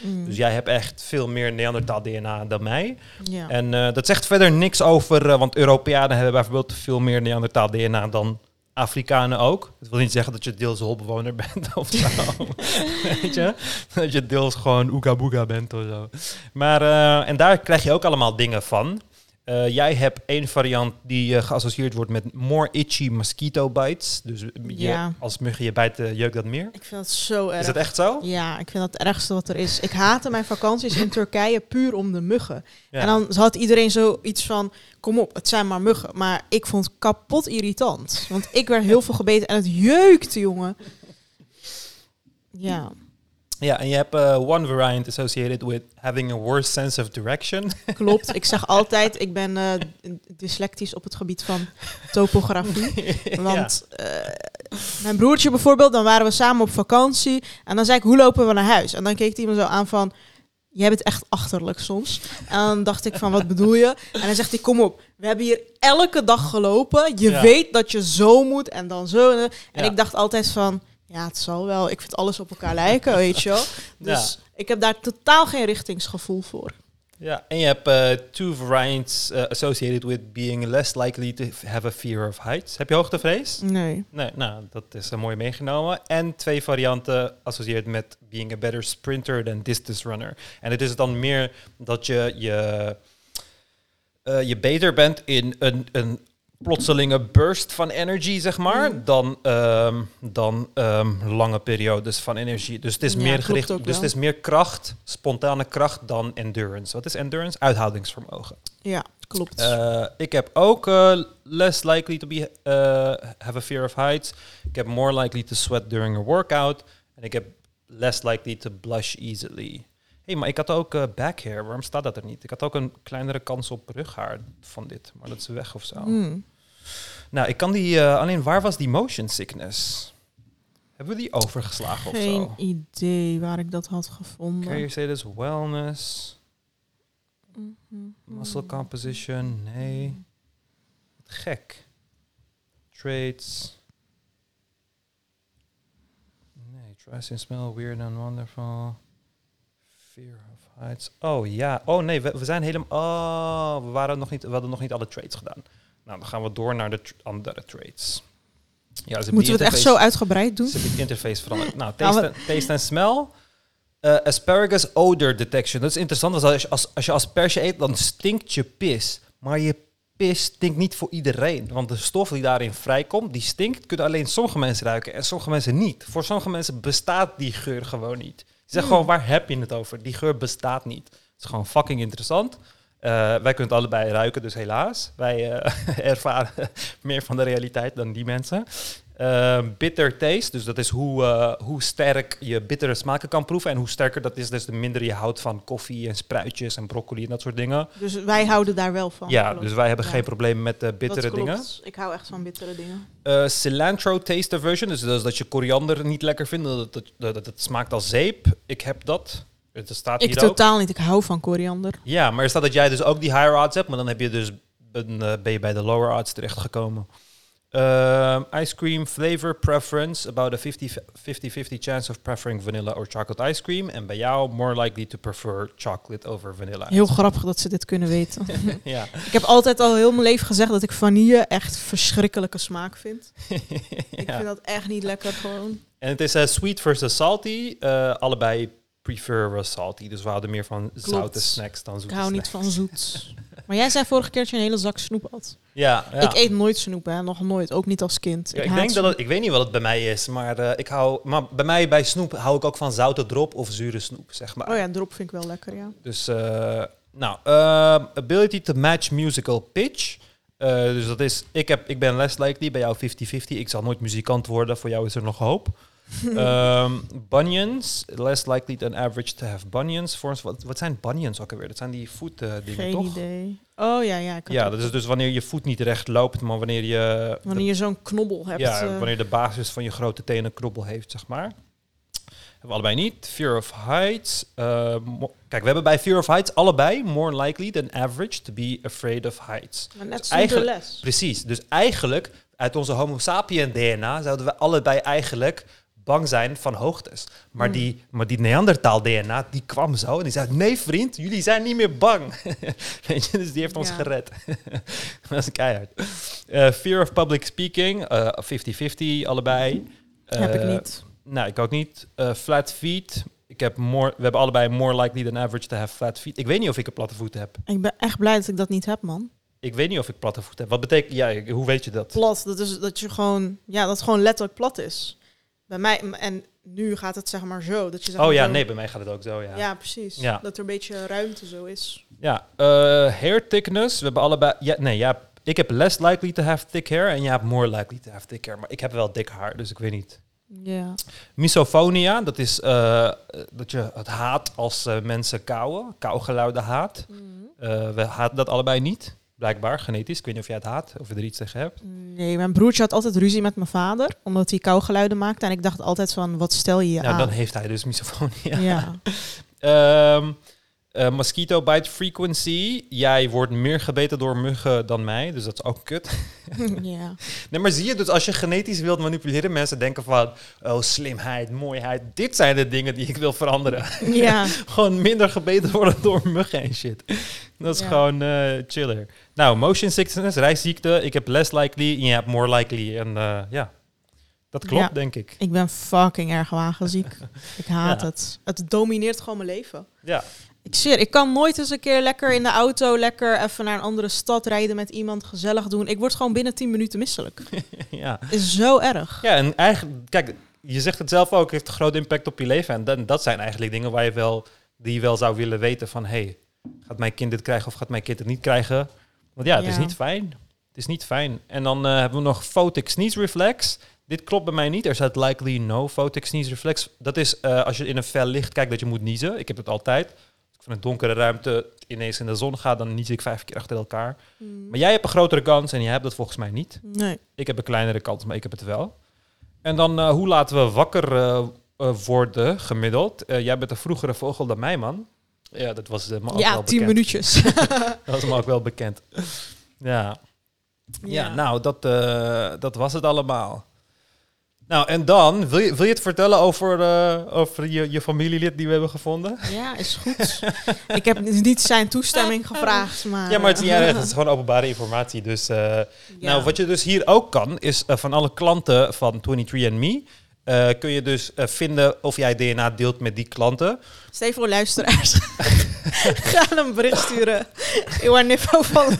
A: Mhm.
B: Dus jij hebt echt veel meer Neandertaal DNA dan mij.
A: ja.
B: En eh, dat zegt verder niks over, want Europeanen hebben bijvoorbeeld veel meer Neandertaal DNA dan Afrikanen ook. Dat wil niet zeggen dat je deels holbewoner bent of zo. Weet je? Dat je deels gewoon Oega Booga bent of zo. Maar, eh, en daar krijg je ook allemaal dingen van. Eh, jij hebt één variant die eh, geassocieerd wordt met more itchy mosquito bites. Dus je,
A: Ja.
B: als muggen je bijt, eh, jeukt dat meer.
A: Ik vind dat zo erg.
B: Is dat echt zo?
A: Ja, ik vind dat het ergste wat er is. Ik haatte mijn vakanties in Turkije puur om de muggen.
B: Ja.
A: En dan had iedereen zoiets van, kom op, het zijn maar muggen. Maar ik vond het kapot irritant. Want ik werd heel veel gebeten en het jeukte, jongen. Ja,
B: Ja, en je hebt eh, one variant associated with having a worse sense of direction.
A: klopt. Ik zeg altijd, ik ben eh, dyslectisch op het gebied van topografie. Want eh, mijn broertje bijvoorbeeld, dan waren we samen op vakantie. En dan zei ik, hoe lopen we naar huis? En dan keek hij me zo aan van, jij bent echt achterlijk soms. En dan dacht ik van, wat bedoel je? En dan zegt hij, kom op, we hebben hier elke dag gelopen. Je
B: Ja.
A: weet dat je zo moet en dan zo. En
B: Ja.
A: ik dacht altijd van, ja, het zal wel. Ik vind alles op elkaar lijken, weet je wel. Dus ik heb daar totaal geen richtingsgevoel voor.
B: Ja, en je hebt eh, two variants eh, associated with being less likely to have a fear of heights. Heb je hoogtevrees?
A: Nee.
B: Nee, nou, dat is een mooi meegenomen. En twee varianten associeerd met being a better sprinter than distance runner. En het is dan meer dat je je, je beter bent in een, een plotselinge burst van energy, zeg maar,
A: Mm.
B: dan, ehm, dan ehm, lange periodes van energie. Dus het is
A: Ja,
B: meer gericht, dus
A: wel.
B: het is meer kracht, spontane kracht dan endurance. Wat is endurance? Uithoudingsvermogen.
A: Ja, klopt.
B: Uh, ik heb ook uh, less likely to be, uh, have a fear of heights. Ik heb more likely to sweat during a workout. En ik heb less likely to blush easily. hey, maar ik had ook uh, back hair. Waarom staat dat er niet? Ik had ook een kleinere kans op rughaar van dit. Maar dat is weg of zo.
A: Hmm.
B: Nou, ik kan die... uh, alleen, waar was die motion sickness? Hebben we die overgeslagen of
A: Geen
B: zo?
A: idee waar ik dat had gevonden.
B: Can you say this? Wellness,
A: Mhm.
B: muscle composition, nee. Wat gek. Traits. Nee, tries and smell weird and wonderful. Fear of heights. Oh ja. Oh nee, we, we zijn helemaal. Oh, we waren nog niet. We hadden nog niet alle traits gedaan. Nou, dan gaan we door naar de andere traits. Ja, dus
A: Moeten we het echt zo uitgebreid doen?
B: Ze hebben interface veranderd. Nou, taste, en, taste en smell. Uh, asparagus odor detection. Dat is interessant. Want als je, als, als je asperge eet, dan stinkt je pis. Maar je pis stinkt niet voor iedereen. Want de stof die daarin vrijkomt, die stinkt, kunnen alleen sommige mensen ruiken en sommige mensen niet. Voor sommige mensen bestaat die geur gewoon niet. Je zegt
A: Hmm.
B: gewoon, waar heb je het over? Die geur bestaat niet. Het is gewoon fucking interessant. Uh, wij kunnen het allebei ruiken, dus helaas. Wij uh, ervaren meer van de realiteit dan die mensen. Uh, bitter taste, dus dat is hoe, uh, hoe sterk je bittere smaken kan proeven. En hoe sterker dat is, des te minder je houdt van koffie en spruitjes en broccoli en dat soort dingen.
A: Dus wij houden daar wel van.
B: Ja,
A: klopt.
B: dus wij hebben
A: Ja.
B: geen probleem met uh, bittere dingen.
A: Ik hou echt van bittere dingen.
B: Cilantro taste aversion, dus dat is dat je koriander niet lekker vindt, dat het, dat, dat het smaakt als zeep. Ik heb dat. Het staat
A: Ik
B: hier ook.
A: totaal niet. Ik hou van koriander.
B: Ja, maar er staat dat jij dus ook die higher odds hebt, maar dan heb je dus een, uh, ben je bij de lower odds terechtgekomen. Um, ice cream flavor preference, about a 50-50 chance of preferring vanilla or chocolate ice cream. En bij jou, more likely to prefer chocolate over vanilla.
A: Heel grappig dat ze dit kunnen weten.
B: ja.
A: Ik heb altijd al heel mijn leven gezegd dat ik vanille echt verschrikkelijke smaak vind. Ik vind dat echt niet lekker gewoon.
B: En het is uh, sweet versus salty. Uh, allebei prefer salty. Dus we houden meer van
A: Klopt.
B: zoute snacks dan
A: Ik
B: zoete
A: hou niet van zoet. Maar jij zei vorige keer dat je een hele zak snoep had.
B: Ja, ja.
A: Ik eet nooit snoep, hè. Nog nooit. Ook niet als kind.
B: Ja, ik, denk dat het, ik weet niet wat het bij mij is, maar uh, ik hou, maar bij mij bij snoep hou ik ook van zoute drop of zure snoep, zeg maar.
A: Oh ja, drop vind ik wel lekker, ja.
B: Dus, uh, nou, uh, ability to match musical pitch. Dus dat is, ik, heb, ik ben less likely, bij jou 50-50. Ik zal nooit muzikant worden, voor jou is er nog hoop. Um, bunions, less likely than average to have bunions. Ons, wat, wat zijn bunions ook alweer? Dat zijn die voetdingen, uh,
A: Geen
B: toch?
A: idee. Oh ja, ja.
B: Ja, dat is dus wanneer je voet niet recht loopt, maar wanneer je...
A: Wanneer je zo'n knobbel hebt.
B: ja,
A: eh,
B: wanneer de basis van je grote tenen een knobbel heeft, zeg maar. Hebben we allebei niet. Fear of heights. Uh, mo- kijk, we hebben bij Fear of heights allebei more likely than average to be afraid of heights.
A: maar net
B: dus eigenlijk-
A: les.
B: Precies. Dus eigenlijk, uit onze homo sapien DNA, zouden we allebei eigenlijk bang zijn van hoogtes. Maar,
A: Hmm.
B: die, maar die Neandertaal DNA, die kwam zo en die zei, nee vriend, jullie zijn niet meer bang. Weet je, dus die heeft ons
A: Ja.
B: gered. dat is keihard. Eh, fear of public speaking, eh, 50-50 allebei.
A: Heb ik
B: Eh,
A: niet.
B: nou, ik ook niet. Eh, flat feet. Ik heb more, we hebben allebei more likely than average to have flat feet. Ik weet niet of ik een platte voet heb.
A: Ik ben echt blij dat ik dat niet heb, man.
B: Ik weet niet of ik platte voet heb. Wat betekent, ja, hoe weet je dat?
A: Plat, dat is dat je gewoon, ja, dat het gewoon letterlijk plat is. Bij mij, en nu gaat het zeg maar zo. Dat je zeg
B: Oh
A: maar
B: ja,
A: zo-
B: nee, bij mij gaat het ook zo, ja.
A: Ja, precies.
B: Ja.
A: Dat er een beetje ruimte zo is.
B: Ja, eh, hair thickness. We hebben allebei... Ja, nee, ja, ik heb less likely to have thick hair en jij hebt more likely to have thick hair. Maar ik heb wel dik haar, dus ik weet niet.
A: Ja.
B: Misophonia, dat is eh, dat je het haat als eh, mensen kauwen. Kauwgeluiden haat. Eh, we haten dat allebei niet. Blijkbaar, genetisch. Ik weet niet of jij het haat, of je er iets tegen hebt.
A: Nee, mijn broertje had altijd ruzie met mijn vader, omdat hij kauwgeluiden maakte. En ik dacht altijd van, wat stel je je
B: Nou,
A: aan?
B: dan heeft hij dus misophonia.
A: ja.
B: Ehm, Eh, mosquito bite frequency. Jij wordt meer gebeten door muggen dan mij, dus dat is ook kut.
A: ja.
B: Nee, maar zie je, dus als je genetisch wilt manipuleren, mensen denken van, oh, slimheid, mooiheid. Dit zijn de dingen die ik wil veranderen.
A: ja.
B: gewoon minder gebeten worden door muggen en shit. Dat is
A: Ja.
B: gewoon eh, chiller. Nou, motion sickness, reisziekte. Ik heb less likely en je hebt more likely. En eh, ja, dat klopt,
A: Ja.
B: denk ik.
A: Ik ben fucking erg wagenziek. Ik haat
B: Ja.
A: het. Het domineert gewoon mijn leven.
B: Ja,
A: Ik zweer, ik kan nooit eens een keer lekker in de auto, lekker even naar een andere stad rijden met iemand, gezellig doen. Ik word gewoon binnen 10 minuten misselijk.
B: ja.
A: Is zo erg.
B: Ja, en eigenlijk, kijk, je zegt het zelf ook, heeft een groot impact op je leven. En dat, dat zijn eigenlijk dingen waar je wel, die je wel zou willen weten van, hey, gaat mijn kind dit krijgen of gaat mijn kind het niet krijgen? Want ja, het is niet fijn. Het is niet fijn. En dan eh, hebben we nog photic sneeze reflex. Dit klopt bij mij niet. Er staat likely no photic sneeze reflex. Dat is eh, als je in een fel licht kijkt dat je moet niezen. Ik heb het altijd. Van een donkere ruimte ineens in de zon ga, dan nies ik vijf keer achter elkaar. Maar jij hebt een grotere kans en jij hebt dat volgens mij niet.
A: Nee.
B: Ik heb een kleinere kans, maar ik heb het wel. En dan, eh, hoe laten we wakker eh, eh, worden, gemiddeld? Jij bent een vroegere vogel dan mij, man. Ja, dat was me ook
A: Ja,
B: wel
A: 10
B: bekend.
A: minuutjes.
B: Dat was me ook wel bekend. Ja, ja. nou, dat, dat was het allemaal. Nou, en dan, wil je, wil je het vertellen over, eh, over je, je familielid die we hebben gevonden?
A: Ja, is goed. ik heb niet zijn toestemming gevraagd, maar...
B: Ja, maar het erg, het is gewoon openbare informatie. Dus, eh,
A: Ja.
B: nou, wat je dus hier ook kan, is eh, van alle klanten van 23andMe... eh kun je dus eh, vinden of jij DNA deelt met die klanten.
A: Stel voor luisteraars. Ga een bericht sturen. Waar niveau van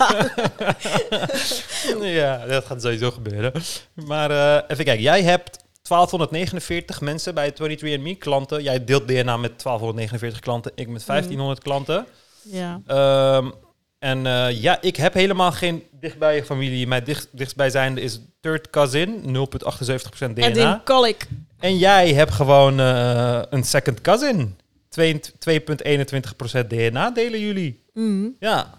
B: ja, dat gaat sowieso gebeuren. Maar eh, even kijken, jij hebt 1249 mensen bij 23andMe, klanten. Jij deelt DNA met 1249 klanten, ik met 1500 klanten.
A: Ja.
B: Ehm, en eh, ja, ik heb helemaal geen dichtbij familie. Mijn dicht, dichtstbijzijnde is third cousin, 0,78% DNA.
A: Edwin Kallik.
B: En jij hebt gewoon eh, een second cousin. 2 2,21% DNA delen jullie.
A: Mhm.
B: Ja.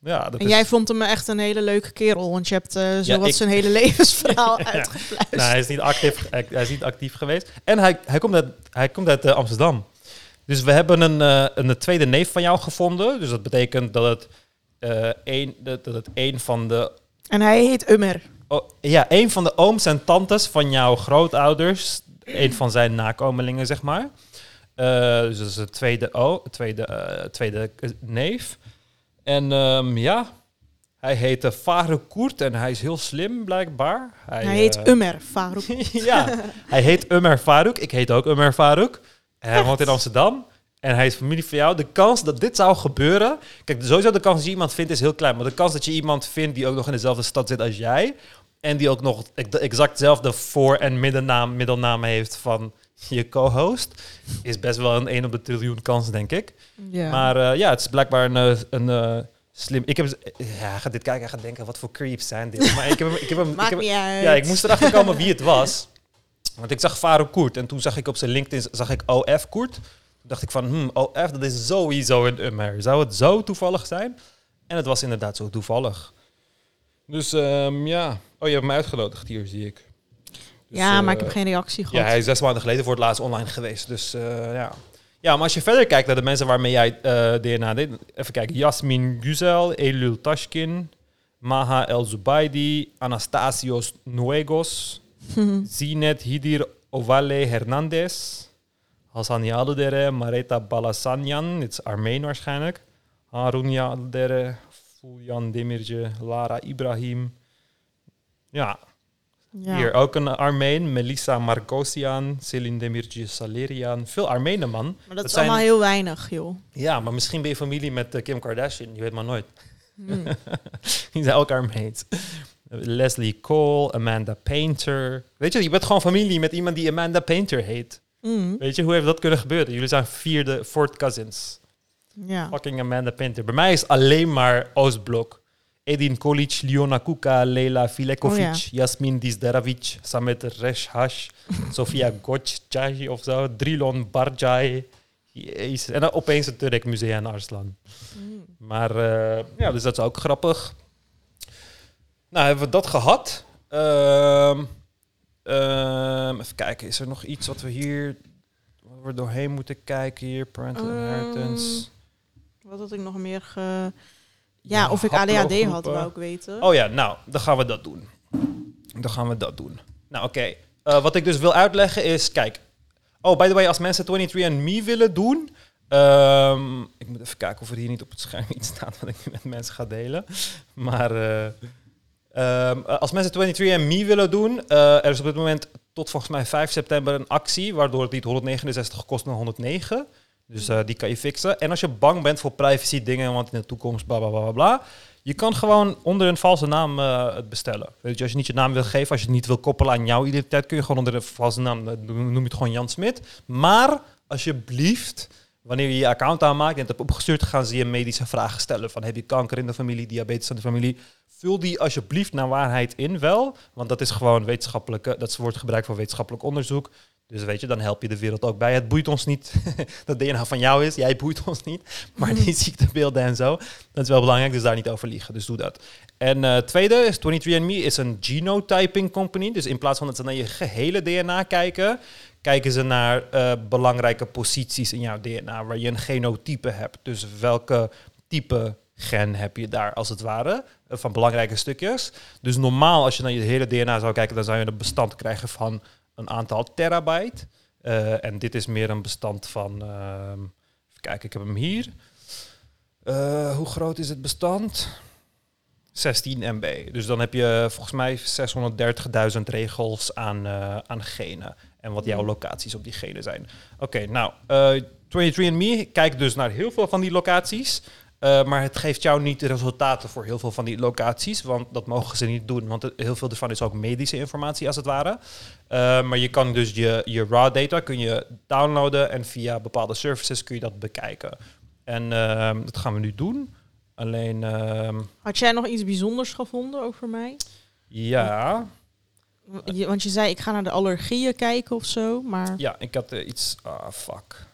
B: ja dat
A: En
B: is,
A: jij vond hem echt een hele leuke kerel, want je hebt eh zo
B: Ja,
A: wat
B: ik-
A: zijn hele levensverhaal
B: Ja.
A: uitgepluist.
B: Nou, hij is niet actief, hij, hij is niet actief geweest. En hij, hij komt uit, hij komt uit Amsterdam. Dus we hebben een, een tweede neef van jou gevonden. Dus dat betekent dat het, eh een, dat, dat het een van de
A: En hij heet Ummer.
B: Oh, ja, een van de ooms en tantes van jouw grootouders. Een van zijn nakomelingen, zeg maar. Eh, dus dat is de tweede, o, tweede, eh, tweede neef. En ehm, ja, hij heet uh, Faruk Koert en hij is heel slim, blijkbaar.
A: Hij, heet Ummer, Farouk.
B: ja, hij heet Umar Faruk. Ik heet ook Umar Faruk. Hij woont in Amsterdam. En hij is familie van jou. De kans dat dit zou gebeuren... Kijk, sowieso de kans dat je iemand vindt is heel klein. Maar de kans dat je iemand vindt die ook nog in dezelfde stad zit als jij... en die ook nog exact dezelfde voor- en middennaam, middelnaam heeft van je co-host... is best wel een 1 op de triljoen kans, denk ik.
A: Ja.
B: Maar eh, ja, het is blijkbaar een, eh, een eh, slim... Ik heb... Ja, hij gaat dit kijken en gaat denken, wat voor creeps zijn dit? Maar ik heb hem... Ik heb hem ik
A: Maakt
B: heb,
A: niet uit.
B: ja, ik moest erachter komen wie het was. Want ik zag Faruk Koert en toen zag ik op zijn LinkedIn zag ik OF Koert. Dacht ik van, hmm, OF, dat is sowieso een Ummer. Zou het zo toevallig zijn? En het was inderdaad zo toevallig. Dus ehm, ja. Oh, je hebt me uitgenodigd hier, zie ik. Dus,
A: ja, maar
B: eh,
A: ik heb geen reactie gehad.
B: ja, hij is zes maanden geleden voor het laatst online geweest. Dus eh, ja. Ja, maar als je verder kijkt naar de mensen waarmee jij eh, DNA deed. Even kijken. Yasmin Güzel, Elul Tashkin, Maha El Zubaidi, Anastasios Nuegos, Zinet Hidir Ovale Hernandez, Hassan Yaldere, Mareta Balasanyan, dit is Armeen waarschijnlijk, Harun Yaldere, Fuljan Demirje, Lara Ibrahim. Ja,
A: Ja.
B: hier ook een Armeen, Melissa Margosian, Celine Demirci Salerian. Veel Armenen, man.
A: Maar dat,
B: Dat
A: is
B: zijn-
A: allemaal heel weinig, joh.
B: Ja, maar misschien ben je familie met eh, Kim Kardashian. Je weet maar nooit.
A: Hmm.
B: Die zijn ook Armeens. Leslie Cole, Amanda Painter. Weet je, je bent gewoon familie met iemand die Amanda Painter heet.
A: Mm.
B: Weet je, hoe heeft dat kunnen gebeuren? Jullie zijn vierde, fourth cousins.
A: Ja.
B: Fucking Amanda Painter. Bij mij is alleen maar Oostblok. Edin Kolic, Liona Kuka, Leila Filekovic,
A: Oh
B: Jasmin Dizderavic, Samet Reshash, Sofia Goccaji of zo, Drilon Barjai. Jezus. En dan opeens een Turk Museum in Arslan.
A: Mm.
B: Maar eh, ja, dus dat is ook grappig. Nou, hebben we dat gehad. Ehm, ehm, even kijken, is er nog iets wat we hier wat we doorheen moeten kijken hier? Parental
A: Ehm.
B: inheritance.
A: Wat had ik nog meer ge... Ja,
B: Ja,
A: of ik ADHD had, wou ik weten.
B: Oh ja, nou, dan gaan we dat doen. Dan gaan we dat doen. Nou, oké. Eh, wat ik dus wil uitleggen is, kijk. Oh, by the way, als mensen 23andMe willen doen... ehm, ik moet even kijken of er hier niet op het scherm iets staat wat ik met mensen ga delen. Maar eh, ehm, als mensen 23andMe willen doen... eh, er is op dit moment tot volgens mij 5 september een actie... waardoor het niet 169 kost, maar 109. Dus eh, die kan je fixen. En als je bang bent voor privacy dingen, want in de toekomst bla bla bla bla... je kan gewoon onder een valse naam eh, het bestellen. Weet je, als je niet je naam wil geven, als je het niet wil koppelen aan jouw identiteit, kun je gewoon onder een valse naam, eh, noem je het gewoon Jan Smit. Maar alsjeblieft, wanneer je je account aanmaakt en het hebt opgestuurd, gaan ze je medische vragen stellen. Van heb je kanker in de familie, diabetes in de familie? Vul die alsjeblieft naar waarheid in wel, want dat is gewoon wetenschappelijke, dat wordt gebruikt voor wetenschappelijk onderzoek. Dus weet je, dan help je de wereld ook bij. Het boeit ons niet dat DNA van jou is. Jij boeit ons niet. Maar die ziektebeelden en zo, dat is wel belangrijk. Dus daar niet over liegen. Dus doe dat. En eh tweede is 23andMe is een genotyping company. Dus in plaats van dat ze naar je gehele DNA kijken, kijken ze naar eh, belangrijke posities in jouw DNA waar je een genotype hebt. Dus welke type gen heb je daar als het ware van belangrijke stukjes. Dus normaal als je naar je hele DNA zou kijken, dan zou je een bestand krijgen van een aantal terabyte. Eh, en dit is meer een bestand van. ehm, even kijken, ik heb hem hier. Eh, hoe groot is het bestand? 16 MB. Dus dan heb je volgens mij 630.000 regels aan, eh, aan genen. En wat jouw locaties op die genen zijn. Oké, nou, eh 23andMe kijkt dus naar heel veel van die locaties. Eh, maar het geeft jou niet de resultaten voor heel veel van die locaties. Want dat mogen ze niet doen. Want heel veel ervan is ook medische informatie als het ware. Eh, maar je kan dus je, je raw data kun je downloaden. En via bepaalde services kun je dat bekijken. En ehm, dat gaan we nu doen. Alleen, ehm,
A: Had jij nog iets bijzonders gevonden over mij?
B: ja,
A: je- want je zei, ik ga naar de allergieën kijken of zo, maar...
B: ja, ik had eh, iets... Ah, fuck.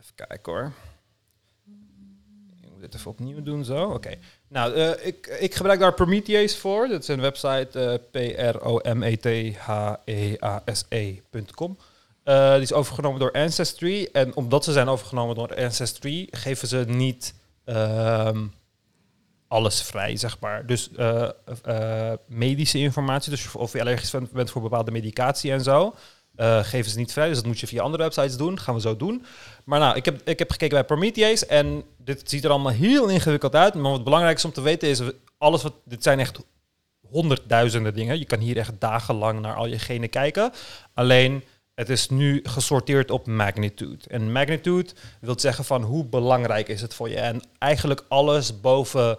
B: Even kijken hoor. Even opnieuw doen zo. Oké. Nou, eh, ik, ik gebruik daar Prometheus voor. Dat is een website, eh p-r-o-m-e-t-h-e-a-s-e.com. Eh, die is overgenomen door Ancestry. En omdat ze zijn overgenomen door Ancestry, geven ze niet ehm, alles vrij, zeg maar. Dus medische informatie, dus of je allergisch bent voor bepaalde medicatie en zo, eh, geven ze niet vrij. Dus dat moet je via andere websites doen. gaan we zo doen. Maar nou, ik heb, ik heb gekeken bij Prometheus en dit ziet er allemaal heel ingewikkeld uit. Maar wat belangrijk is om te weten is, alles wat, dit zijn echt honderdduizenden dingen. Je kan hier echt dagenlang naar al je genen kijken. Alleen, het is nu gesorteerd op magnitude. En magnitude wil zeggen van hoe belangrijk is het voor je. En eigenlijk alles boven,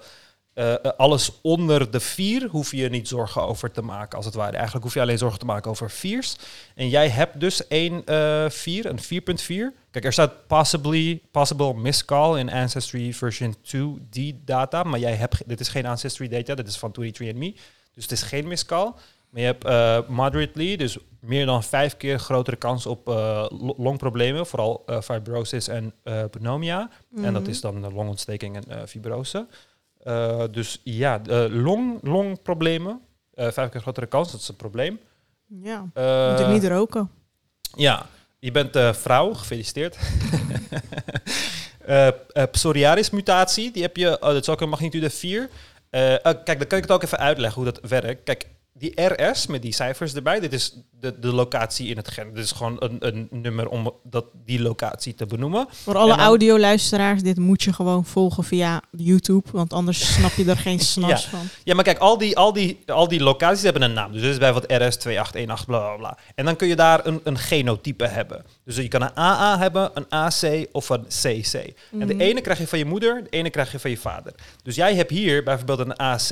B: eh, eh, alles onder de vier hoef je niet zorgen over te maken, als het ware. Eigenlijk hoef je alleen zorgen te maken over viers. En jij hebt dus één eh 4, een 4.4. Kijk, er staat possibly, possible miscall in Ancestry version 2D data. Maar jij hebt, dit is geen Ancestry data, dit is van 23andMe. Dus het is geen miscall. Maar je hebt moderately, dus meer dan vijf keer grotere kans op lo- longproblemen, vooral fibrosis en pneumonia. En dat
A: Mhm.
B: is dan de longontsteking en fibrose. Eh, dus ja, eh, long, longproblemen, eh, vijf keer grotere kans, dat is een probleem.
A: Ja, moet ik niet roken.
B: ja, je bent vrouw, gefeliciteerd. Psoriasis mutatie, die heb je, oh, dat is ook een magnitude 4. Eh, eh, kijk, dan kan ik het ook even uitleggen hoe dat werkt. Kijk, die RS met die cijfers erbij, dit is de, de locatie in het gen. Dit is gewoon een, een nummer om dat, die locatie te benoemen.
A: Voor alle
B: dan-
A: audioluisteraars, dit moet je gewoon volgen via YouTube, want anders snap je er geen
B: Ja.
A: van.
B: Ja, maar kijk, al die, al die, al die locaties hebben een naam. Dus dit is bijvoorbeeld RS2818, bla bla bla. En dan kun je daar een, een genotype hebben. Dus je kan een AA hebben, een AC of een CC. En de
A: Mhm.
B: ene krijg je van je moeder, de ene krijg je van je vader. Dus jij hebt hier bijvoorbeeld een AC.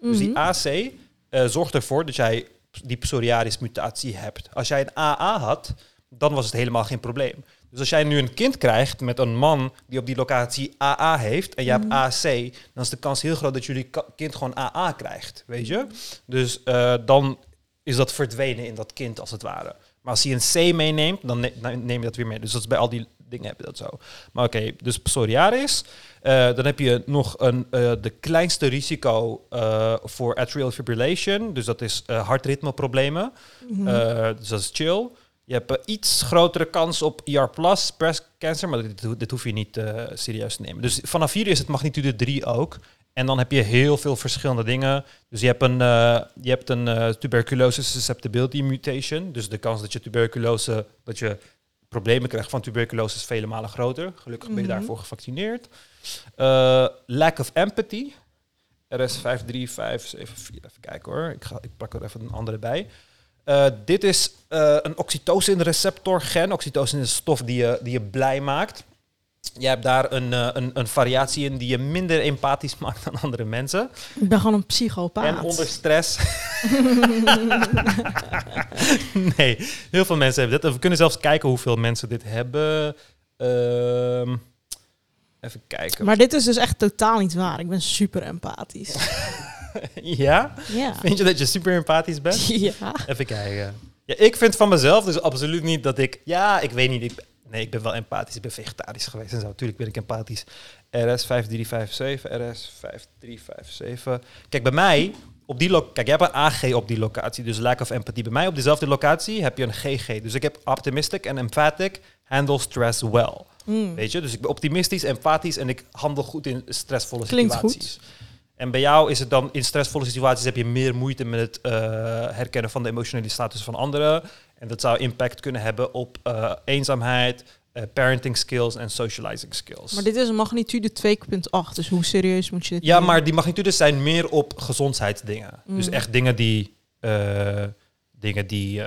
B: Dus die
A: Mhm.
B: AC eh, zorgt ervoor dat jij die psoriasis mutatie hebt. Als jij een AA had, dan was het helemaal geen probleem. Dus als jij nu een kind krijgt met een man die op die locatie AA heeft en jij hebt AC, dan is de kans heel groot dat jullie kind gewoon AA krijgt, weet je? Dus eh, dan is dat verdwenen in dat kind als het ware. Maar als hij een C meeneemt, dan ne- dan neem je dat weer mee. Dus dat is bij al die dingen heb je dat zo. Maar oké, dus psoriasis. Eh, dan heb je nog een, eh, de kleinste risico eh, voor atrial fibrillation. Dus dat is hartritmeproblemen. Eh, dus dat is chill. Je hebt een iets grotere kans op ER plus breast cancer, maar dit, dit hoef je niet serieus te nemen. Dus vanaf hier is het magnitude 3 ook. En dan heb je heel veel verschillende dingen. Dus je hebt een, eh, je hebt een tuberculose susceptibility mutation. Dus de kans dat je tuberculose, dat je problemen krijgt van tuberculose is vele malen groter. Gelukkig ben je
A: Mhm.
B: daarvoor gevaccineerd. Eh, lack of empathy. RS 53574. Even kijken hoor. Ik, ga, ik pak er even een andere bij. Eh, dit is eh, een oxytocin receptor gen. Oxytocin is een stof die je, die je blij maakt. Je hebt daar een, eh, een, een variatie in die je minder empathisch maakt dan andere mensen.
A: Ik ben gewoon een psychopaat.
B: En onder stress. nee, heel veel mensen hebben dit. We kunnen zelfs kijken hoeveel mensen dit hebben. Ehm, even kijken.
A: Maar dit is dus echt totaal niet waar. Ik ben super empathisch.
B: ja?
A: ja.
B: Vind je dat je super empathisch bent?
A: Ja.
B: Even kijken. Ja, ik vind van mezelf dus absoluut niet dat ik... Ja, ik weet niet. Ik, nee, ik ben wel empathisch. Ik ben vegetarisch geweest en zo. Natuurlijk ben ik empathisch. RS 5357, RS 5357. Kijk, bij mij... Op die lo- Kijk, jij hebt een AG op die locatie, dus lack of empathy. Bij mij op dezelfde locatie heb je een GG. Dus ik heb optimistic en emphatic, handle stress well.
A: Mm.
B: Weet je, dus ik ben optimistisch, empathisch en ik handel goed in stressvolle
A: Klinkt
B: situaties. En bij jou is het dan in stressvolle situaties heb je meer moeite met het eh, herkennen van de emotionele status van anderen. En dat zou impact kunnen hebben op eh, eenzaamheid, eh, parenting skills en socializing skills.
A: Maar dit is een magnitude 2.8. Dus hoe serieus moet je dit
B: ja,
A: nemen?
B: maar die magnitudes zijn meer op gezondheidsdingen. Dus
A: Mm.
B: echt dingen die, eh, dingen die,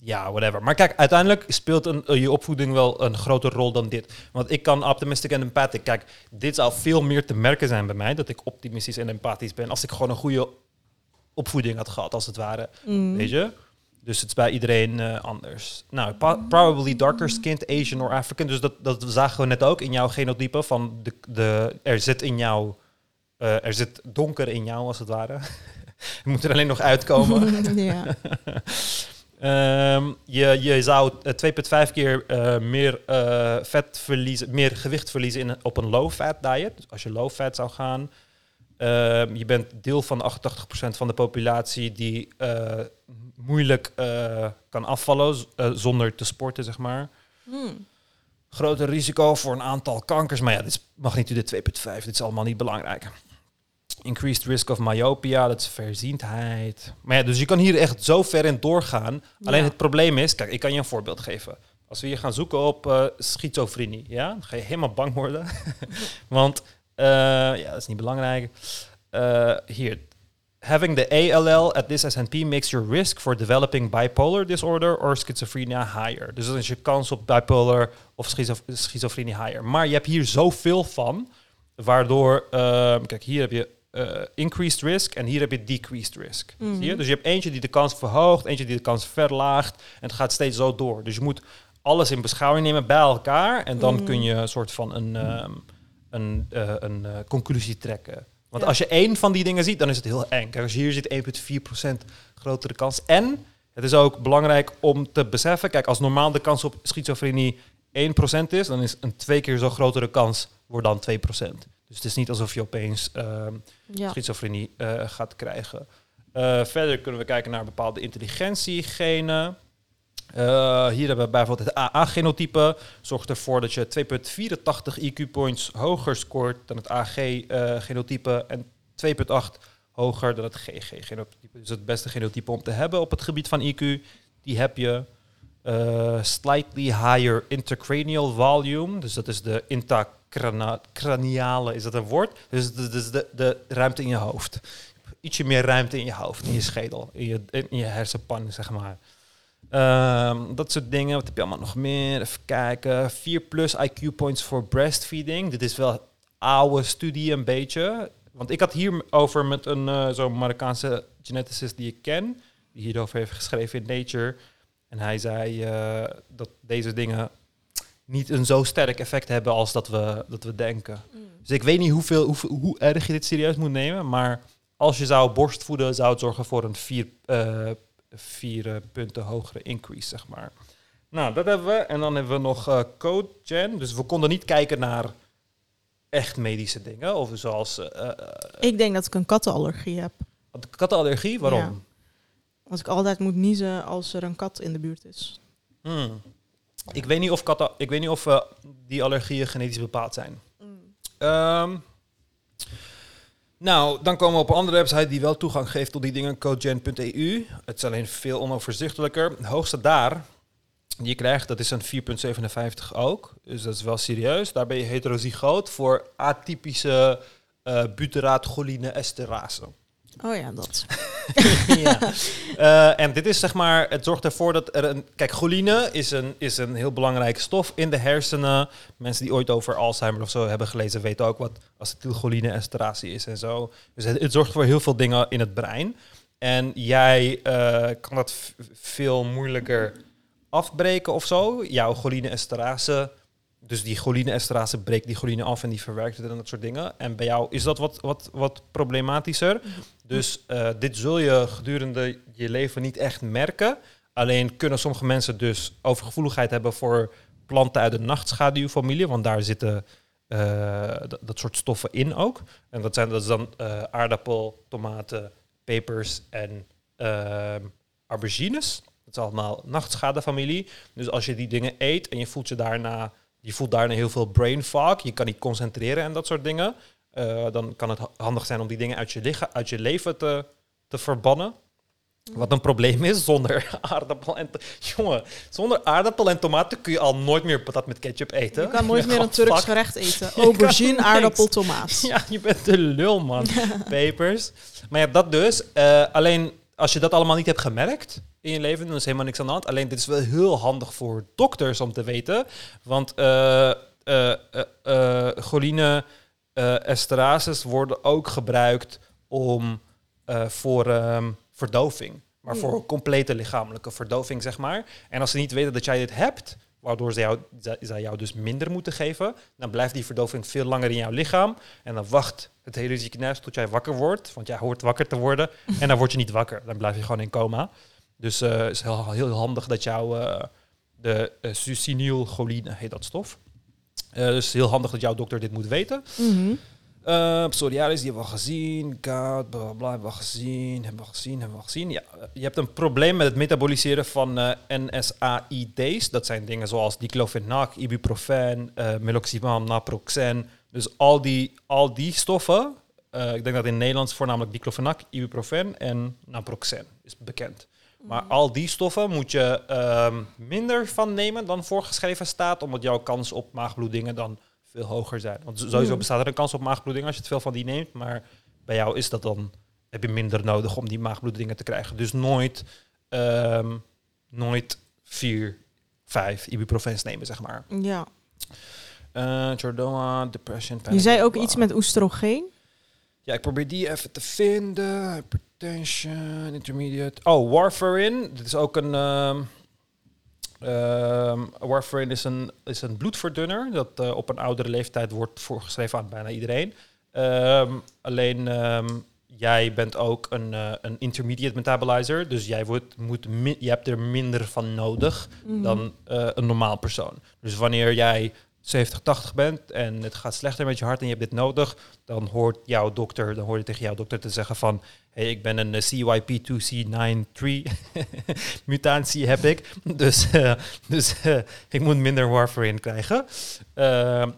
B: ja, whatever. Maar kijk, uiteindelijk speelt een, je opvoeding wel een grotere rol dan dit. Want ik kan optimistic en empathic. Kijk, dit zou veel meer te merken zijn bij mij, dat ik optimistisch en empathisch ben, als ik gewoon een goede opvoeding had gehad, als het ware.
A: Mm.
B: Weet je? Dus het is bij iedereen eh, anders. Nou, pa- probably darker skinned Asian or African. Dus dat, dat zagen we net ook in jouw genotype. Van de, de, er zit in jou, eh, er zit donker in jou als het ware. Je moet er alleen nog uitkomen. Ehm, je, je zou eh, 2,5 keer eh, meer eh, vet verliezen, meer gewicht verliezen in, op een low-fat diet. Dus als je low-fat zou gaan. Ehm, je bent deel van de 88% van de populatie die eh, moeilijk eh, kan afvallen eh, zonder te sporten, zeg maar.
A: Mm.
B: Groter risico voor een aantal kankers. Maar ja, dit is magnitude 2,5. Dit is allemaal niet belangrijk. Increased risk of myopia, dat is verziendheid. Maar ja, dus je kan hier echt zo ver in doorgaan. Alleen het probleem is, kijk, ik kan je een voorbeeld geven. Als we hier gaan zoeken op schizofrenie, ja, dan ga je helemaal bang worden. Want, ja, dat is niet belangrijk. Eh, hier, having the ALL at this SNP makes your risk for developing bipolar disorder or schizophrenia higher. Dus dan is je kans op bipolar of schizo- schizofrenie higher. Maar je hebt hier zoveel van, waardoor, ehm, kijk, hier heb je eh, increased risk en hier heb je decreased risk.
A: Mhm.
B: Zie je? Dus je hebt eentje die de kans verhoogt, eentje die de kans verlaagt en het gaat steeds zo door. Dus je moet alles in beschouwing nemen bij elkaar en dan
A: Mhm.
B: kun je een soort van een, ehm, een, eh, een eh, conclusie trekken. Want
A: Ja.
B: als je één van die dingen ziet, dan is het heel eng. Kijk, als je hier ziet 1,4% grotere kans. En het is ook belangrijk om te beseffen, kijk, als normaal de kans op schizofrenie 1% is, dan is een twee keer zo grotere kans wordt dan 2%. Dus het is niet alsof je opeens ehm,
A: Ja.
B: schizofrenie eh, gaat krijgen. Verder kunnen we kijken naar bepaalde intelligentiegenen. Eh, hier hebben we bijvoorbeeld het AA-genotype. Zorgt ervoor dat je 2,84 IQ-points hoger scoort dan het AG-genotype en 2,8 hoger dan het GG-genotype. Dus het beste genotype om te hebben op het gebied van IQ, die heb je. Eh, slightly higher intracranial volume, dus dat is de intracraniale, is dat een woord? Dus dat is de, de ruimte in je hoofd. Ietsje meer ruimte in je hoofd, in je schedel, in je, in je hersenpan, zeg maar. Ehm, dat soort dingen. Wat heb je allemaal nog meer? Even kijken. 4 plus IQ points voor breastfeeding. Dit is wel een oude studie een beetje. Want ik had hierover met een eh, zo'n Marokkaanse geneticist die ik ken. Die hierover heeft geschreven in Nature. En hij zei eh, dat deze dingen niet een zo sterk effect hebben als dat we, dat we denken. Dus ik weet niet hoeveel, hoeveel, hoe erg je dit serieus moet nemen. Maar als je zou borstvoeden, zou het zorgen voor een vier, eh, vier eh, punten hogere increase, zeg maar. Nou, dat hebben we. En dan hebben we nog eh code gen. Dus we konden niet kijken naar echt medische dingen. Of zoals eh,
A: Ik denk dat ik een kattenallergie heb.
B: kattenallergie. Waarom?
A: Ja. Want ik altijd moet niezen als er een kat in de buurt is.
B: Hmm. Ik weet niet of, kata- ik weet niet of die allergieën genetisch bepaald zijn. Ehm, nou, dan komen we op een andere website die wel toegang geeft tot die dingen, codegen.eu. Het is alleen veel onoverzichtelijker. Hoogste daar die je krijgt, dat is een 4,57 ook. Dus dat is wel serieus. Daar ben je heterozygoot voor atypische eh butyraatcholine esterase.
A: Oh ja, dat.
B: ja. Eh, en dit is zeg maar, het zorgt ervoor dat er een. Kijk, choline is een, is een heel belangrijke stof in de hersenen. Mensen die ooit over Alzheimer of zo hebben gelezen, weten ook wat acetylcholine esterase is en zo. Dus het, het zorgt voor heel veel dingen in het brein. En jij eh, kan dat veel moeilijker afbreken of zo. Jouw choline esterase. Dus die choline esterase breekt die choline af en die verwerkt het en dat soort dingen. En bij jou is dat wat, wat, wat problematischer. Dus eh, dit zul je gedurende je leven niet echt merken. Alleen kunnen sommige mensen dus overgevoeligheid hebben voor planten uit de nachtschaduwfamilie. Want daar zitten eh, dat, soort stoffen in ook. En dat, zijn, dat is dan eh, aardappel, tomaten, pepers en ehm aubergines. Dat is allemaal nachtschaduwfamilie. Dus als je die dingen eet en je voelt je daarna, je voelt daarna heel veel brain fog. Je kan niet concentreren en dat soort dingen. eh, dan kan het ha- handig zijn om die dingen uit je, uit je leven te, te verbannen. Wat een probleem is zonder aardappel en... Jongen, zonder aardappel en tomaten kun je al nooit meer patat met ketchup eten.
A: Je kan nooit
B: Je
A: meer een Turks gerecht eten. Aubergine, aardappel, tomaat.
B: Ja, je bent de lul, man. Pepers. Maar je hebt dat dus. Eh, alleen als je dat allemaal niet hebt gemerkt in je leven, dan is helemaal niks aan de hand. Alleen dit is wel heel handig voor dokters om te weten. Want eh, choline esterases worden ook gebruikt om voor ehm, verdoving. Maar
A: Ja.
B: voor complete lichamelijke verdoving, zeg maar. En als ze niet weten dat jij dit hebt, waardoor ze jou, zij jou dus minder moeten geven, dan blijft die verdoving veel langer in jouw lichaam. En dan wacht het hele ziekenhuis tot jij wakker wordt. Want jij hoort wakker te worden. en dan word je niet wakker. Dan blijf je gewoon in coma. Dus eh, het is heel, heel handig dat jou eh, de uh, succinylcholine, heet dat stof. Eh, dus heel handig dat jouw dokter dit moet weten. Uh, psoriasis, die hebben we al gezien. Gout, bla bla bla, hebben we al gezien. Hebben we gezien, hebben we gezien. Ja, eh, je hebt een probleem met het metaboliseren van eh, NSAID's. Dat zijn dingen zoals diclofenac, ibuprofen, eh meloxicam, naproxen. Dus al die, al die stoffen, eh, ik denk dat in Nederlands voornamelijk diclofenac, ibuprofen en naproxen is bekend. Maar al die stoffen moet je ehm, minder van nemen dan voorgeschreven staat, omdat jouw kans op maagbloedingen dan veel hoger zijn. Want sowieso
A: Mm.
B: bestaat er een kans op maagbloeding als je het veel van die neemt, maar bij jou is dat dan heb je minder nodig om die maagbloedingen te krijgen. Dus nooit, ehm, nooit vier, vijf ibuprofens nemen, zeg maar.
A: Ja.
B: Chordoma, depression,
A: Je zei ook iets met oestrogeen.
B: Ja, ik probeer die even te vinden. Hypertension, intermediate. Oh, warfarin. Dit is ook een. ehm ehm, warfarin is een, is een bloedverdunner. Dat eh, op een oudere leeftijd wordt voorgeschreven aan bijna iedereen. Ehm, alleen jij bent ook een, eh, een intermediate metabolizer. Dus jij wordt, moet je hebt er minder van nodig
A: Mhm.
B: dan eh, een normaal persoon. Dus wanneer jij 70, 80 bent en het gaat slechter met je hart en je hebt dit nodig, dan hoort jouw dokter, dan hoor je tegen jouw dokter te zeggen van, hey, ik ben een eh, CYP2C93 mutatie heb ik, dus, eh, dus eh, ik moet minder warfarin krijgen.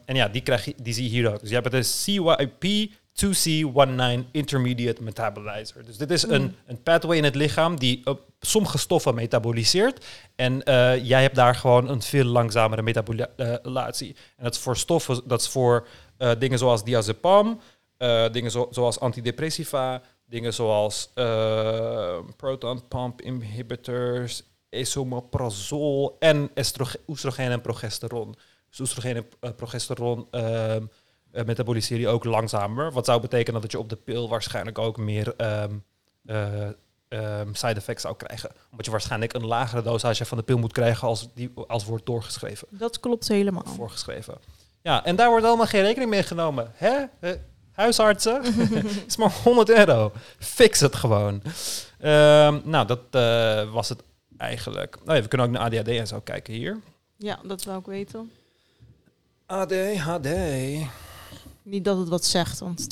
B: En ja, die, krijg die zie je hier ook. Dus je hebt een CYP 2C19 intermediate metabolizer. Dus dit is een,
A: Mm.
B: een pathway in het lichaam die op sommige stoffen metaboliseert. En eh, jij hebt daar gewoon een veel langzamere metabolatie. En dat is voor stoffen, dat is voor eh, dingen zoals diazepam, eh, dingen zo- zoals antidepressiva, dingen zoals eh, proton pump inhibitors, esomeprazol en estroge- oestrogeen en progesteron. Dus oestrogeen en eh, progesteron ehm, metaboliseren je ook langzamer. Wat zou betekenen dat je op de pil waarschijnlijk ook meer ehm, side effects zou krijgen. Omdat je waarschijnlijk een lagere dosage van de pil moet krijgen als die als wordt doorgeschreven.
A: Dat klopt helemaal.
B: Voorgeschreven. Ja, en daar wordt allemaal geen rekening mee genomen. Hè? Eh, huisartsen? is maar 100 euro. Fix het gewoon. Ehm, nou, dat was het eigenlijk. Nou ja, we kunnen ook naar ADHD en zo kijken hier.
A: Ja, dat wou ik weten.
B: ADHD.
A: Niet dat het wat zegt, want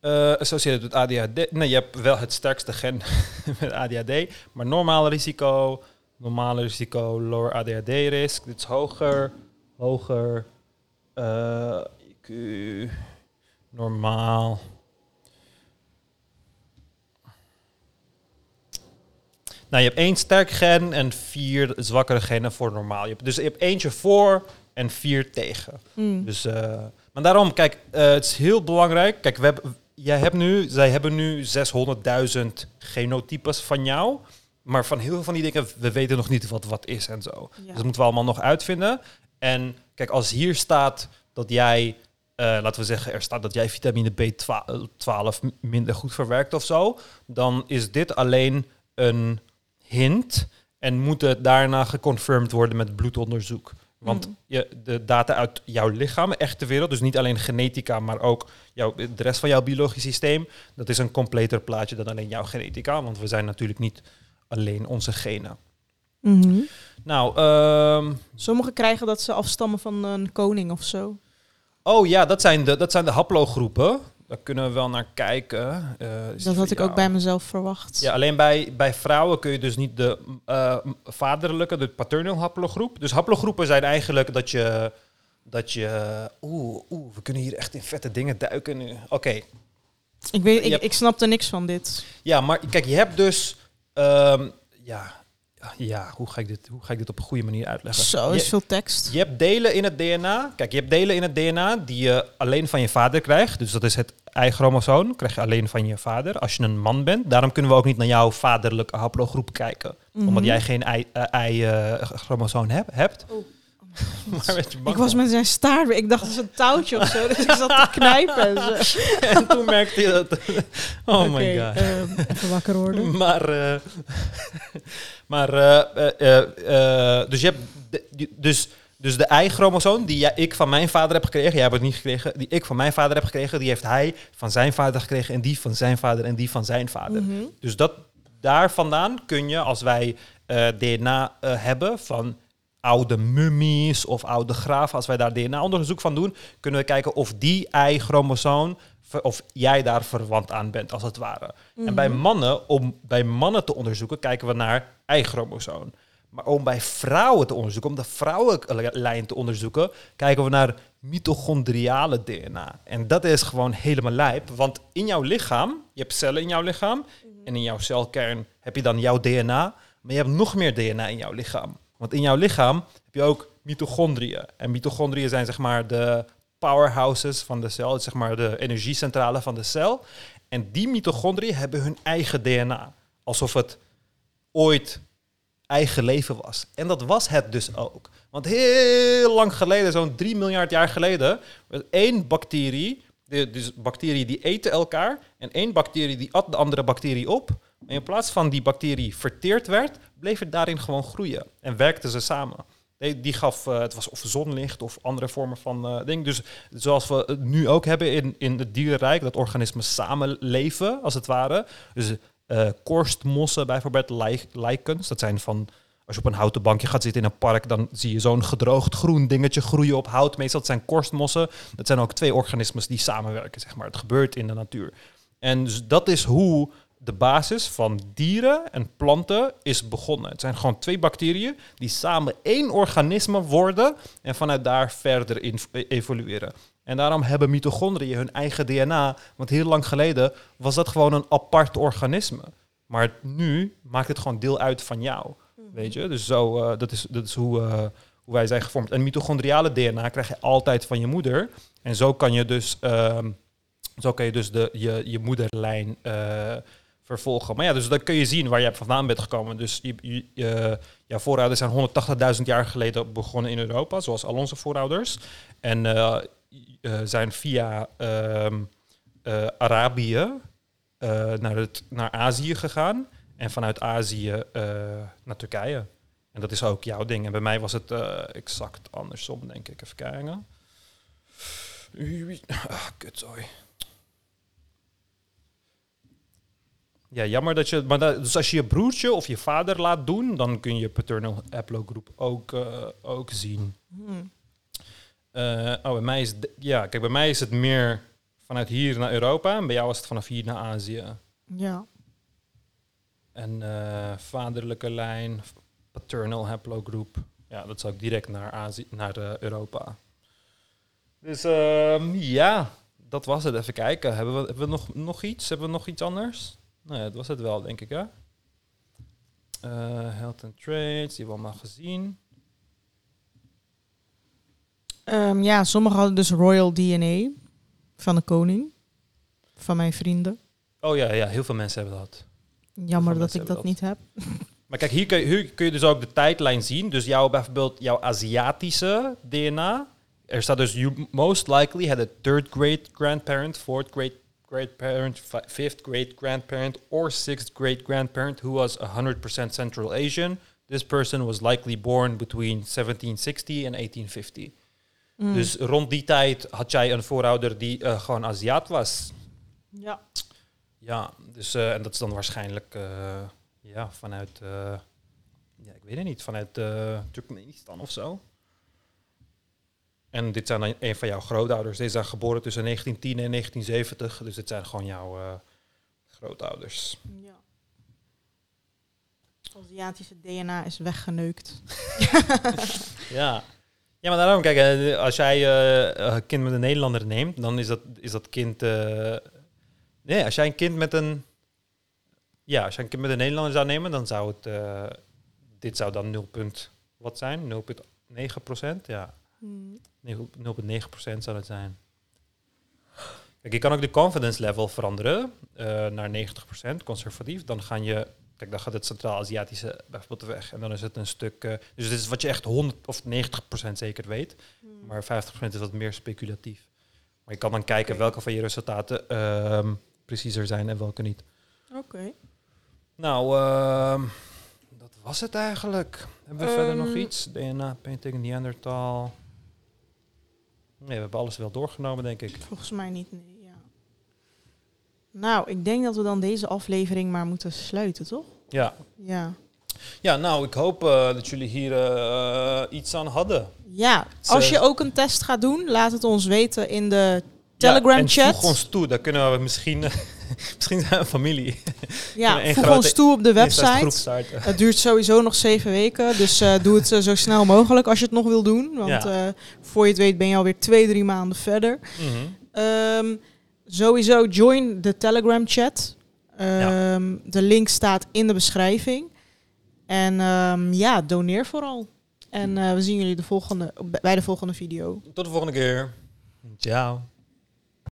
B: Eh associated met ADHD. Nee, je hebt wel het sterkste gen met ADHD. Maar normaal risico, normale risico, lower ADHD-risk. Dit is hoger, hoger, eh, IQ, normaal. Nou, je hebt één sterk gen en vier zwakkere genen voor normaal. Je hebt, dus je hebt eentje voor en vier tegen.
A: Mm.
B: Dus, eh, maar daarom, kijk, eh, het is heel belangrijk. Kijk, we hebben, jij hebt nu, zij hebben nu 600.000 genotypes van jou. Maar van heel veel van die dingen, we weten nog niet wat wat is en zo.
A: Ja.
B: Dus dat moeten we allemaal nog uitvinden. En kijk, als hier staat dat jij, eh, laten we zeggen, er staat dat jij vitamine B12 minder goed verwerkt of zo, dan is dit alleen een hint en moet het daarna geconfirmed worden met bloedonderzoek. Want
A: Mm.
B: je, de data uit jouw lichaam, echte wereld, dus niet alleen genetica, maar ook jouw, de rest van jouw biologisch systeem, dat is een completer plaatje dan alleen jouw genetica, want we zijn natuurlijk niet alleen onze genen.
A: Mhm.
B: Nou, ehm,
A: Sommigen krijgen dat ze afstammen van een koning of zo.
B: oh ja, dat zijn de, dat zijn de haplogroepen. Daar kunnen we wel naar kijken. Eh,
A: Dat had ik ook bij mezelf verwacht.
B: Ja, alleen bij, bij vrouwen kun je dus niet de eh, vaderlijke, de paternal haplogroep. Dus haplogroepen zijn eigenlijk dat je... Dat je oeh, oeh, we kunnen hier echt in vette dingen duiken nu. Oké,
A: Ik, weet,
B: Je
A: ik,
B: hebt-
A: ik snapte niks van dit.
B: ja, maar kijk, je hebt dus... ehm, ja, ja hoe, ga ik dit, hoe ga ik dit op een goede manier uitleggen?
A: Zo
B: Je-
A: is veel tekst.
B: Je hebt delen in het DNA. Kijk, je hebt delen in het DNA die je alleen van je vader krijgt. Dus dat is het Y-chromosoom. Krijg je alleen van je vader als je een man bent. Daarom kunnen we ook niet naar jouw vaderlijke haplogroep kijken.
A: Mhm.
B: Omdat jij geen Y-chromosoom hebt. hebt.
A: Oh.
B: Maar werd je bang
A: Ik was met zijn staart. Ik dacht, het is een touwtje of zo. Dus ik zat te knijpen. En zo.
B: En toen merkte je dat... Oh my god.
A: ehm, even wakker worden.
B: Maar, eh, maar eh, eh, eh, eh, dus je hebt de, die- dus, dus de Y-chromosoom die jij, ik van mijn vader heb gekregen, jij hebt het niet gekregen, die ik van mijn vader heb gekregen, die heeft hij van zijn vader gekregen en die van zijn vader en die van zijn vader.
A: Mhm.
B: Dus dat, daar vandaan kun je, als wij eh, DNA eh, hebben van oude mummies of oude graven, als wij daar DNA-onderzoek van doen, kunnen we kijken of die Y-chromosoom, ver- of jij daar verwant aan bent, als het ware. En bij
A: Mhm.
B: mannen, om bij mannen te onderzoeken, kijken we naar Y-chromosoom. Maar om bij vrouwen te onderzoeken, om de vrouwenlijn te onderzoeken, kijken we naar mitochondriale DNA. En dat is gewoon helemaal lijp, want in jouw lichaam, je hebt cellen in jouw lichaam, en in jouw celkern heb je dan jouw DNA, maar je hebt nog meer DNA in jouw lichaam. Want in jouw lichaam heb je ook mitochondriën. En mitochondriën zijn zeg maar de powerhouses van de cel, zeg maar de energiecentrale van de cel. En die mitochondriën hebben hun eigen DNA. Alsof het ooit eigen leven was. En dat was het dus ook. Want heel lang geleden, zo'n 3 miljard jaar geleden, was één bacterie, dus bacteriën die eten elkaar, en één bacterie die at de andere bacterie op. In plaats van die bacterie verteerd werd, bleef het daarin gewoon groeien. En werkten ze samen. Die, die gaf, eh, het was of zonlicht of andere vormen van eh ding. Dus zoals we het nu ook hebben in, in het dierenrijk, dat organismen samenleven, als het ware. Dus eh korstmossen bijvoorbeeld, lijk- lijkens, dat zijn van... Als je op een houten bankje gaat zitten in een park, dan zie je zo'n gedroogd groen dingetje groeien op hout. Meestal dat zijn korstmossen. Dat zijn ook twee organismen die samenwerken, zeg maar. Het gebeurt in de natuur. En dus dat is hoe de basis van dieren en planten is begonnen. Het zijn gewoon twee bacteriën die samen één organisme worden en vanuit daar verder in evolueren. En daarom hebben mitochondriën hun eigen DNA, want heel lang geleden was dat gewoon een apart organisme. Maar nu maakt het gewoon deel uit van jou. Weet je? Dus zo, eh, dat is, dat is hoe, eh, hoe wij zijn gevormd. En mitochondriale DNA krijg je altijd van je moeder. En zo kan je dus, ehm, zo kan je, dus de, je, je moederlijn eh, vervolgen. Maar ja, dus dan kun je zien waar je vandaan bent gekomen. Dus je, voorouders zijn 180.000 jaar geleden begonnen in Europa, zoals al onze voorouders. En eh, eh, zijn via ehm, eh, Arabië naar, het, naar Azië gegaan. En vanuit Azië naar Turkije. En dat is ook jouw ding. En bij mij was het exact andersom, denk ik. Even kijken. Ah, kutzooi. Ja, jammer dat je... Maar dat, dus als je je broertje of je vader laat doen... dan kun je paternal haplogroep ook, eh, ook zien.
A: Hmm.
B: Eh, oh, bij mij is... het- Ja, kijk, bij mij is het meer vanuit hier naar Europa. En bij jou was het vanaf hier naar Azië.
A: Ja.
B: En eh, vaderlijke lijn, paternal haplogroep. Ja, dat zou ik direct naar, Azië, naar Europa. Dus ehm, ja, dat was het. Even kijken. Hebben we, hebben we nog, nog iets? Hebben we nog iets anders? Nee, dat was het wel, denk ik, hè? Eh, health and Trades, die we allemaal gezien.
A: Ehm, ja, sommigen hadden dus Royal DNA van de koning. Van mijn vrienden.
B: Oh ja, ja, heel veel mensen hebben dat.
A: Jammer dat ik dat niet heb.
B: Maar kijk, hier kun, je, hier kun je dus ook de tijdlijn zien. Dus jouw, bijvoorbeeld jouw Aziatische DNA. Er staat dus, you most likely had a third great grandparent, fourth great great parent, fi- fifth great grandparent, or sixth great grandparent who was 100% Central Asian. This person was likely born between 1760 en 1850.
A: Mm.
B: Dus rond die tijd had jij een voorouder die eh, gewoon Aziat was.
A: ja.
B: Ja, dus, eh, en dat is dan waarschijnlijk eh, ja, vanuit, ja, ik weet het niet, vanuit Turkmenistan of zo. En dit zijn dan een van jouw grootouders. Deze zijn geboren tussen 1910 en 1970, dus dit zijn gewoon jouw eh, grootouders.
A: ja. Aziatische DNA is weggeneukt.
B: Ja. Ja, maar daarom, kijk, eh, als jij eh, een kind met een Nederlander neemt, dan is dat, is dat kind... eh, nee, als jij een kind met een... Ja, als jij een kind met een Nederlander zou nemen, dan zou het... eh, dit zou dan 0, punt wat zijn? 0,9 procent? Ja. 0,9 procent zou dat zijn. Kijk, je kan ook de confidence level veranderen eh, naar 90 procent, conservatief. Dan gaan je... Kijk, dan gaat het Centraal-Aziatische bijvoorbeeld weg. En dan is het een stuk... eh, dus dit is wat je echt 100 of 90 procent zeker weet.
A: Mm.
B: Maar 50% is wat meer speculatief. Maar je kan dan kijken welke van je resultaten ehm, preciezer zijn en welke niet.
A: Oké.
B: Nou, ehm, dat was het eigenlijk. Hebben we verder nog
A: Ehm.
B: iets? DNA, painting, Neandertal. Nee, we hebben alles wel doorgenomen, denk ik.
A: Volgens mij niet, nee. Ja. Nou, ik denk dat we dan deze aflevering maar moeten sluiten, toch?
B: Ja,
A: Ja.
B: ja nou, ik hoop eh, dat jullie hier eh, iets aan hadden.
A: Ja, als je ook een test gaat doen, laat het ons weten in de
B: Ja, en
A: Telegram-chat.
B: voeg ons toe, dan kunnen we misschien... misschien zijn we familie.
A: Ja, voeg ons toe op de website. Het duurt sowieso nog zeven weken, dus eh, doe het eh, zo snel mogelijk als je het nog wil doen. Want
B: Ja.
A: eh, voor je het weet ben je alweer twee, drie maanden verder.
B: Mhm.
A: Ehm, sowieso join de Telegram-chat. Ehm, De link staat in de beschrijving. En ehm, ja, doneer vooral. En we zien jullie de volgende, bij de volgende video.
B: Tot de volgende keer. Ciao.